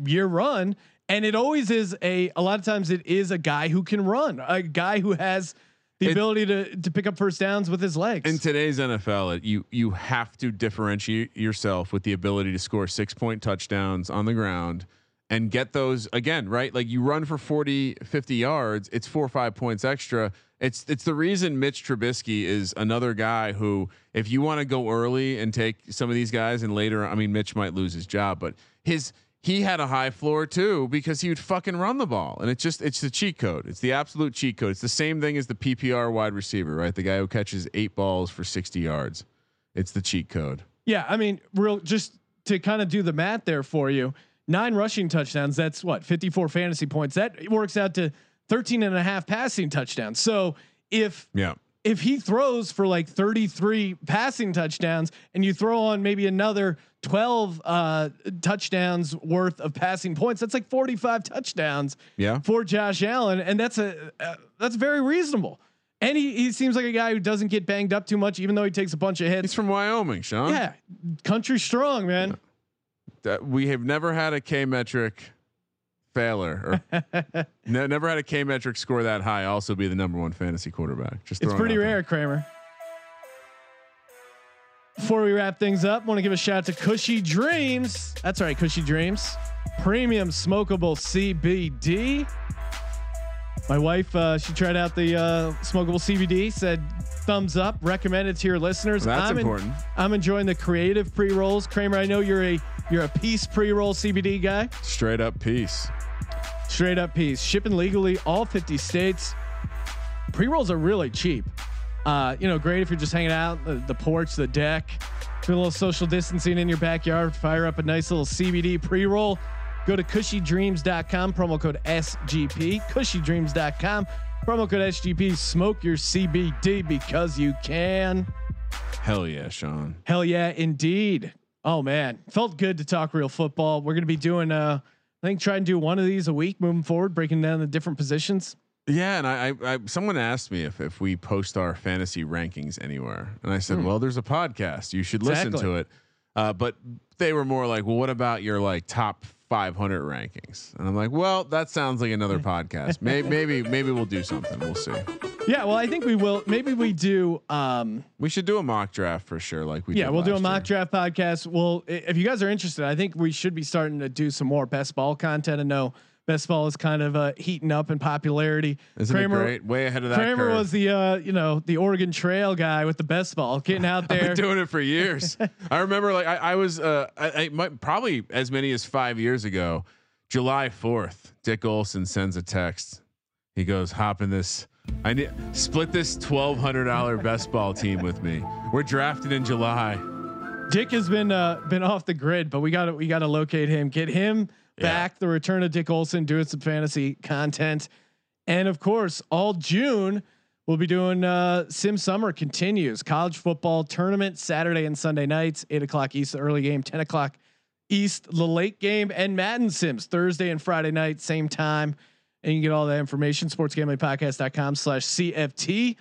year run, and it always is a. A lot of times, it is a guy who can run, a guy who has the It- ability to to pick up first downs with his legs. In today's NFL, it, you you have to differentiate yourself with the ability to score six point touchdowns on the ground and get those again, right? Like you run for 40, 50 yards, it's four or five points extra. It's it's the reason Mitch Trubisky is another guy who, if you want to go early and take some of these guys, and later, I mean, Mitch might lose his job, but his he had a high floor too because he would fucking run the ball, and it's just it's the cheat code. It's the absolute cheat code. It's the same thing as the PPR wide receiver, right? The guy who catches eight balls for sixty yards. It's the cheat code. Yeah, I mean, real just to kind of do the math there for you. Nine rushing touchdowns, that's what? 54 fantasy points. That works out to 13 and a half passing touchdowns. So, if Yeah. If he throws for like 33 passing touchdowns and you throw on maybe another 12 uh, touchdowns worth of passing points, that's like 45 touchdowns Yeah. for Josh Allen, and that's a uh, that's very reasonable. And he, he seems like a guy who doesn't get banged up too much, even though he takes a bunch of hits. He's from Wyoming, Sean. Yeah, country strong, man. That we have never had a K metric failure or *laughs* ne- never had a K metric score that high. Also be the number one fantasy quarterback. Just It's throwing it pretty there. rare, Kramer. Before we wrap things up, want to give a shout out to Kushy Dreams. That's right, Kushy Dreams. Premium smokable CBD. My wife, uh, she tried out the uh, smokable CBD, said thumbs up, recommended to your listeners. That's I'm important. I'm enjoying the creative pre rolls. Kramer, I know you're a you're a peace pre roll CBD guy. Straight up piece. Straight up piece. Shipping legally all 50 states. Pre rolls are really cheap. Uh, you know, great if you're just hanging out, the, the porch, the deck, do a little social distancing in your backyard. Fire up a nice little CBD pre roll. Go to kushydreams.com, promo code SGP. Kushydreams.com, promo code SGP. Smoke your CBD because you can. Hell yeah, Sean. Hell yeah, indeed. Oh man, felt good to talk real football. We're gonna be doing, uh, I think, try and do one of these a week moving forward, breaking down the different positions. Yeah, and I, I, I someone asked me if if we post our fantasy rankings anywhere, and I said, well, there's a podcast. You should listen Hmm. To it. Uh, but they were more like, well, what about your like top 500 rankings? And I'm like, well, that sounds like another *laughs* podcast. Maybe maybe maybe we'll do something. We'll see. Yeah, well, I think we will. Maybe we do. Um, We should do a mock draft for sure. Like we yeah, we'll do a mock year. draft podcast. Well, if you guys are interested, I think we should be starting to do some more best ball content. I know best ball is kind of uh, heating up in popularity. Isn't it great? Way ahead of that Kramer curve. was the uh, you know the Oregon Trail guy with the best ball, getting out *laughs* there. doing it for years. *laughs* I remember like I, I was uh I, I might probably as many as five years ago, July fourth. Dick Olson sends a text. He goes, "Hop in this. I need split this twelve hundred dollar *laughs* best ball team with me. We're drafted in July. Dick has been uh, been off the grid, but we got to we got to locate him, get him Back. The return of Dick Olson, doing some fantasy content, and of course, all June we'll be doing uh, Sim Summer continues. College football tournament Saturday and Sunday nights, eight o'clock East, early game, ten o'clock East, the late game, and Madden Sims Thursday and Friday night, same time. And you can get all that information, sportsgamblingpodcast.com slash CFT.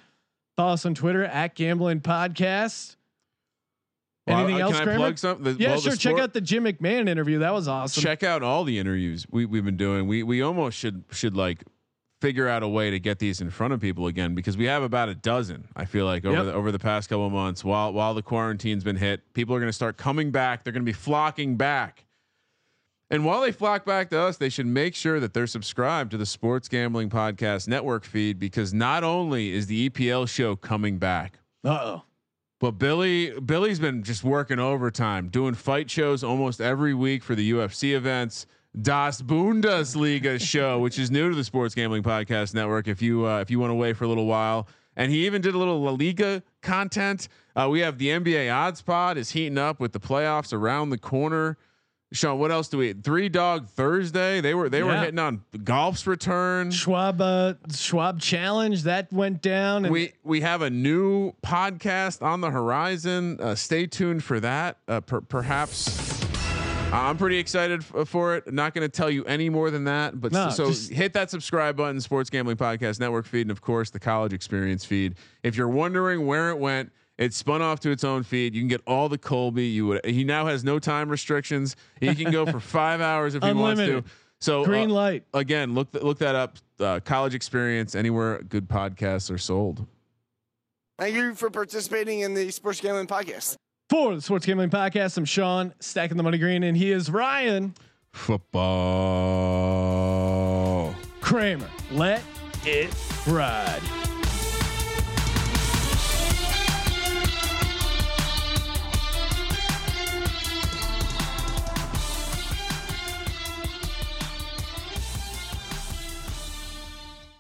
Follow us on Twitter at Gambling Podcast. Well, Anything uh, else, Can I Kramer? plug something? The- Yeah, well, the sure. Check out the Jim McMahon interview. That was awesome. check out all the interviews we, we've been doing. We we almost should should like figure out a way to get these in front of people again because we have about a dozen. I feel like over Yep. the over the past couple of months, while while the quarantine's been hit, people are going to start coming back. They're going to be flocking back. And while they flock back to us, they should make sure that they're subscribed to the Sports Gambling Podcast Network feed because not only is the EPL show coming back, Uh oh. But Billy Billy's been just working overtime, doing fight shows almost every week for the UFC events. Das Bundesliga *laughs* show, which is new to the Sports Gambling Podcast Network. If you uh, if you went away for a little while, and he even did a little La Liga content. Uh, we have the NBA odds pod is heating up with the playoffs around the corner. Sean, what else do we? Three Dog Thursday. They were they were hitting on golf's return. Schwab uh, Schwab challenge that went down. And we we have a new podcast on the horizon. Uh, stay tuned for that. Uh, per- perhaps I'm pretty excited f- for it. Not going to tell you any more than that, but No, so hit that subscribe button, Sports Gambling Podcast Network feed, and of course the College Experience feed. If you're wondering where it went. It spun off to its own feed. You can get all the Colby. You would. He now has no time restrictions. He can go for *laughs* five hours if he wants Unlimited. to. So green uh, light. again, look th- look that up. Uh, college experience anywhere good podcasts are sold. Thank you for participating in the Sports Gambling Podcast. For the Sports Gambling Podcast, I'm Sean, stacking the money green, and he is Ryan Football. Kramer. Let it ride.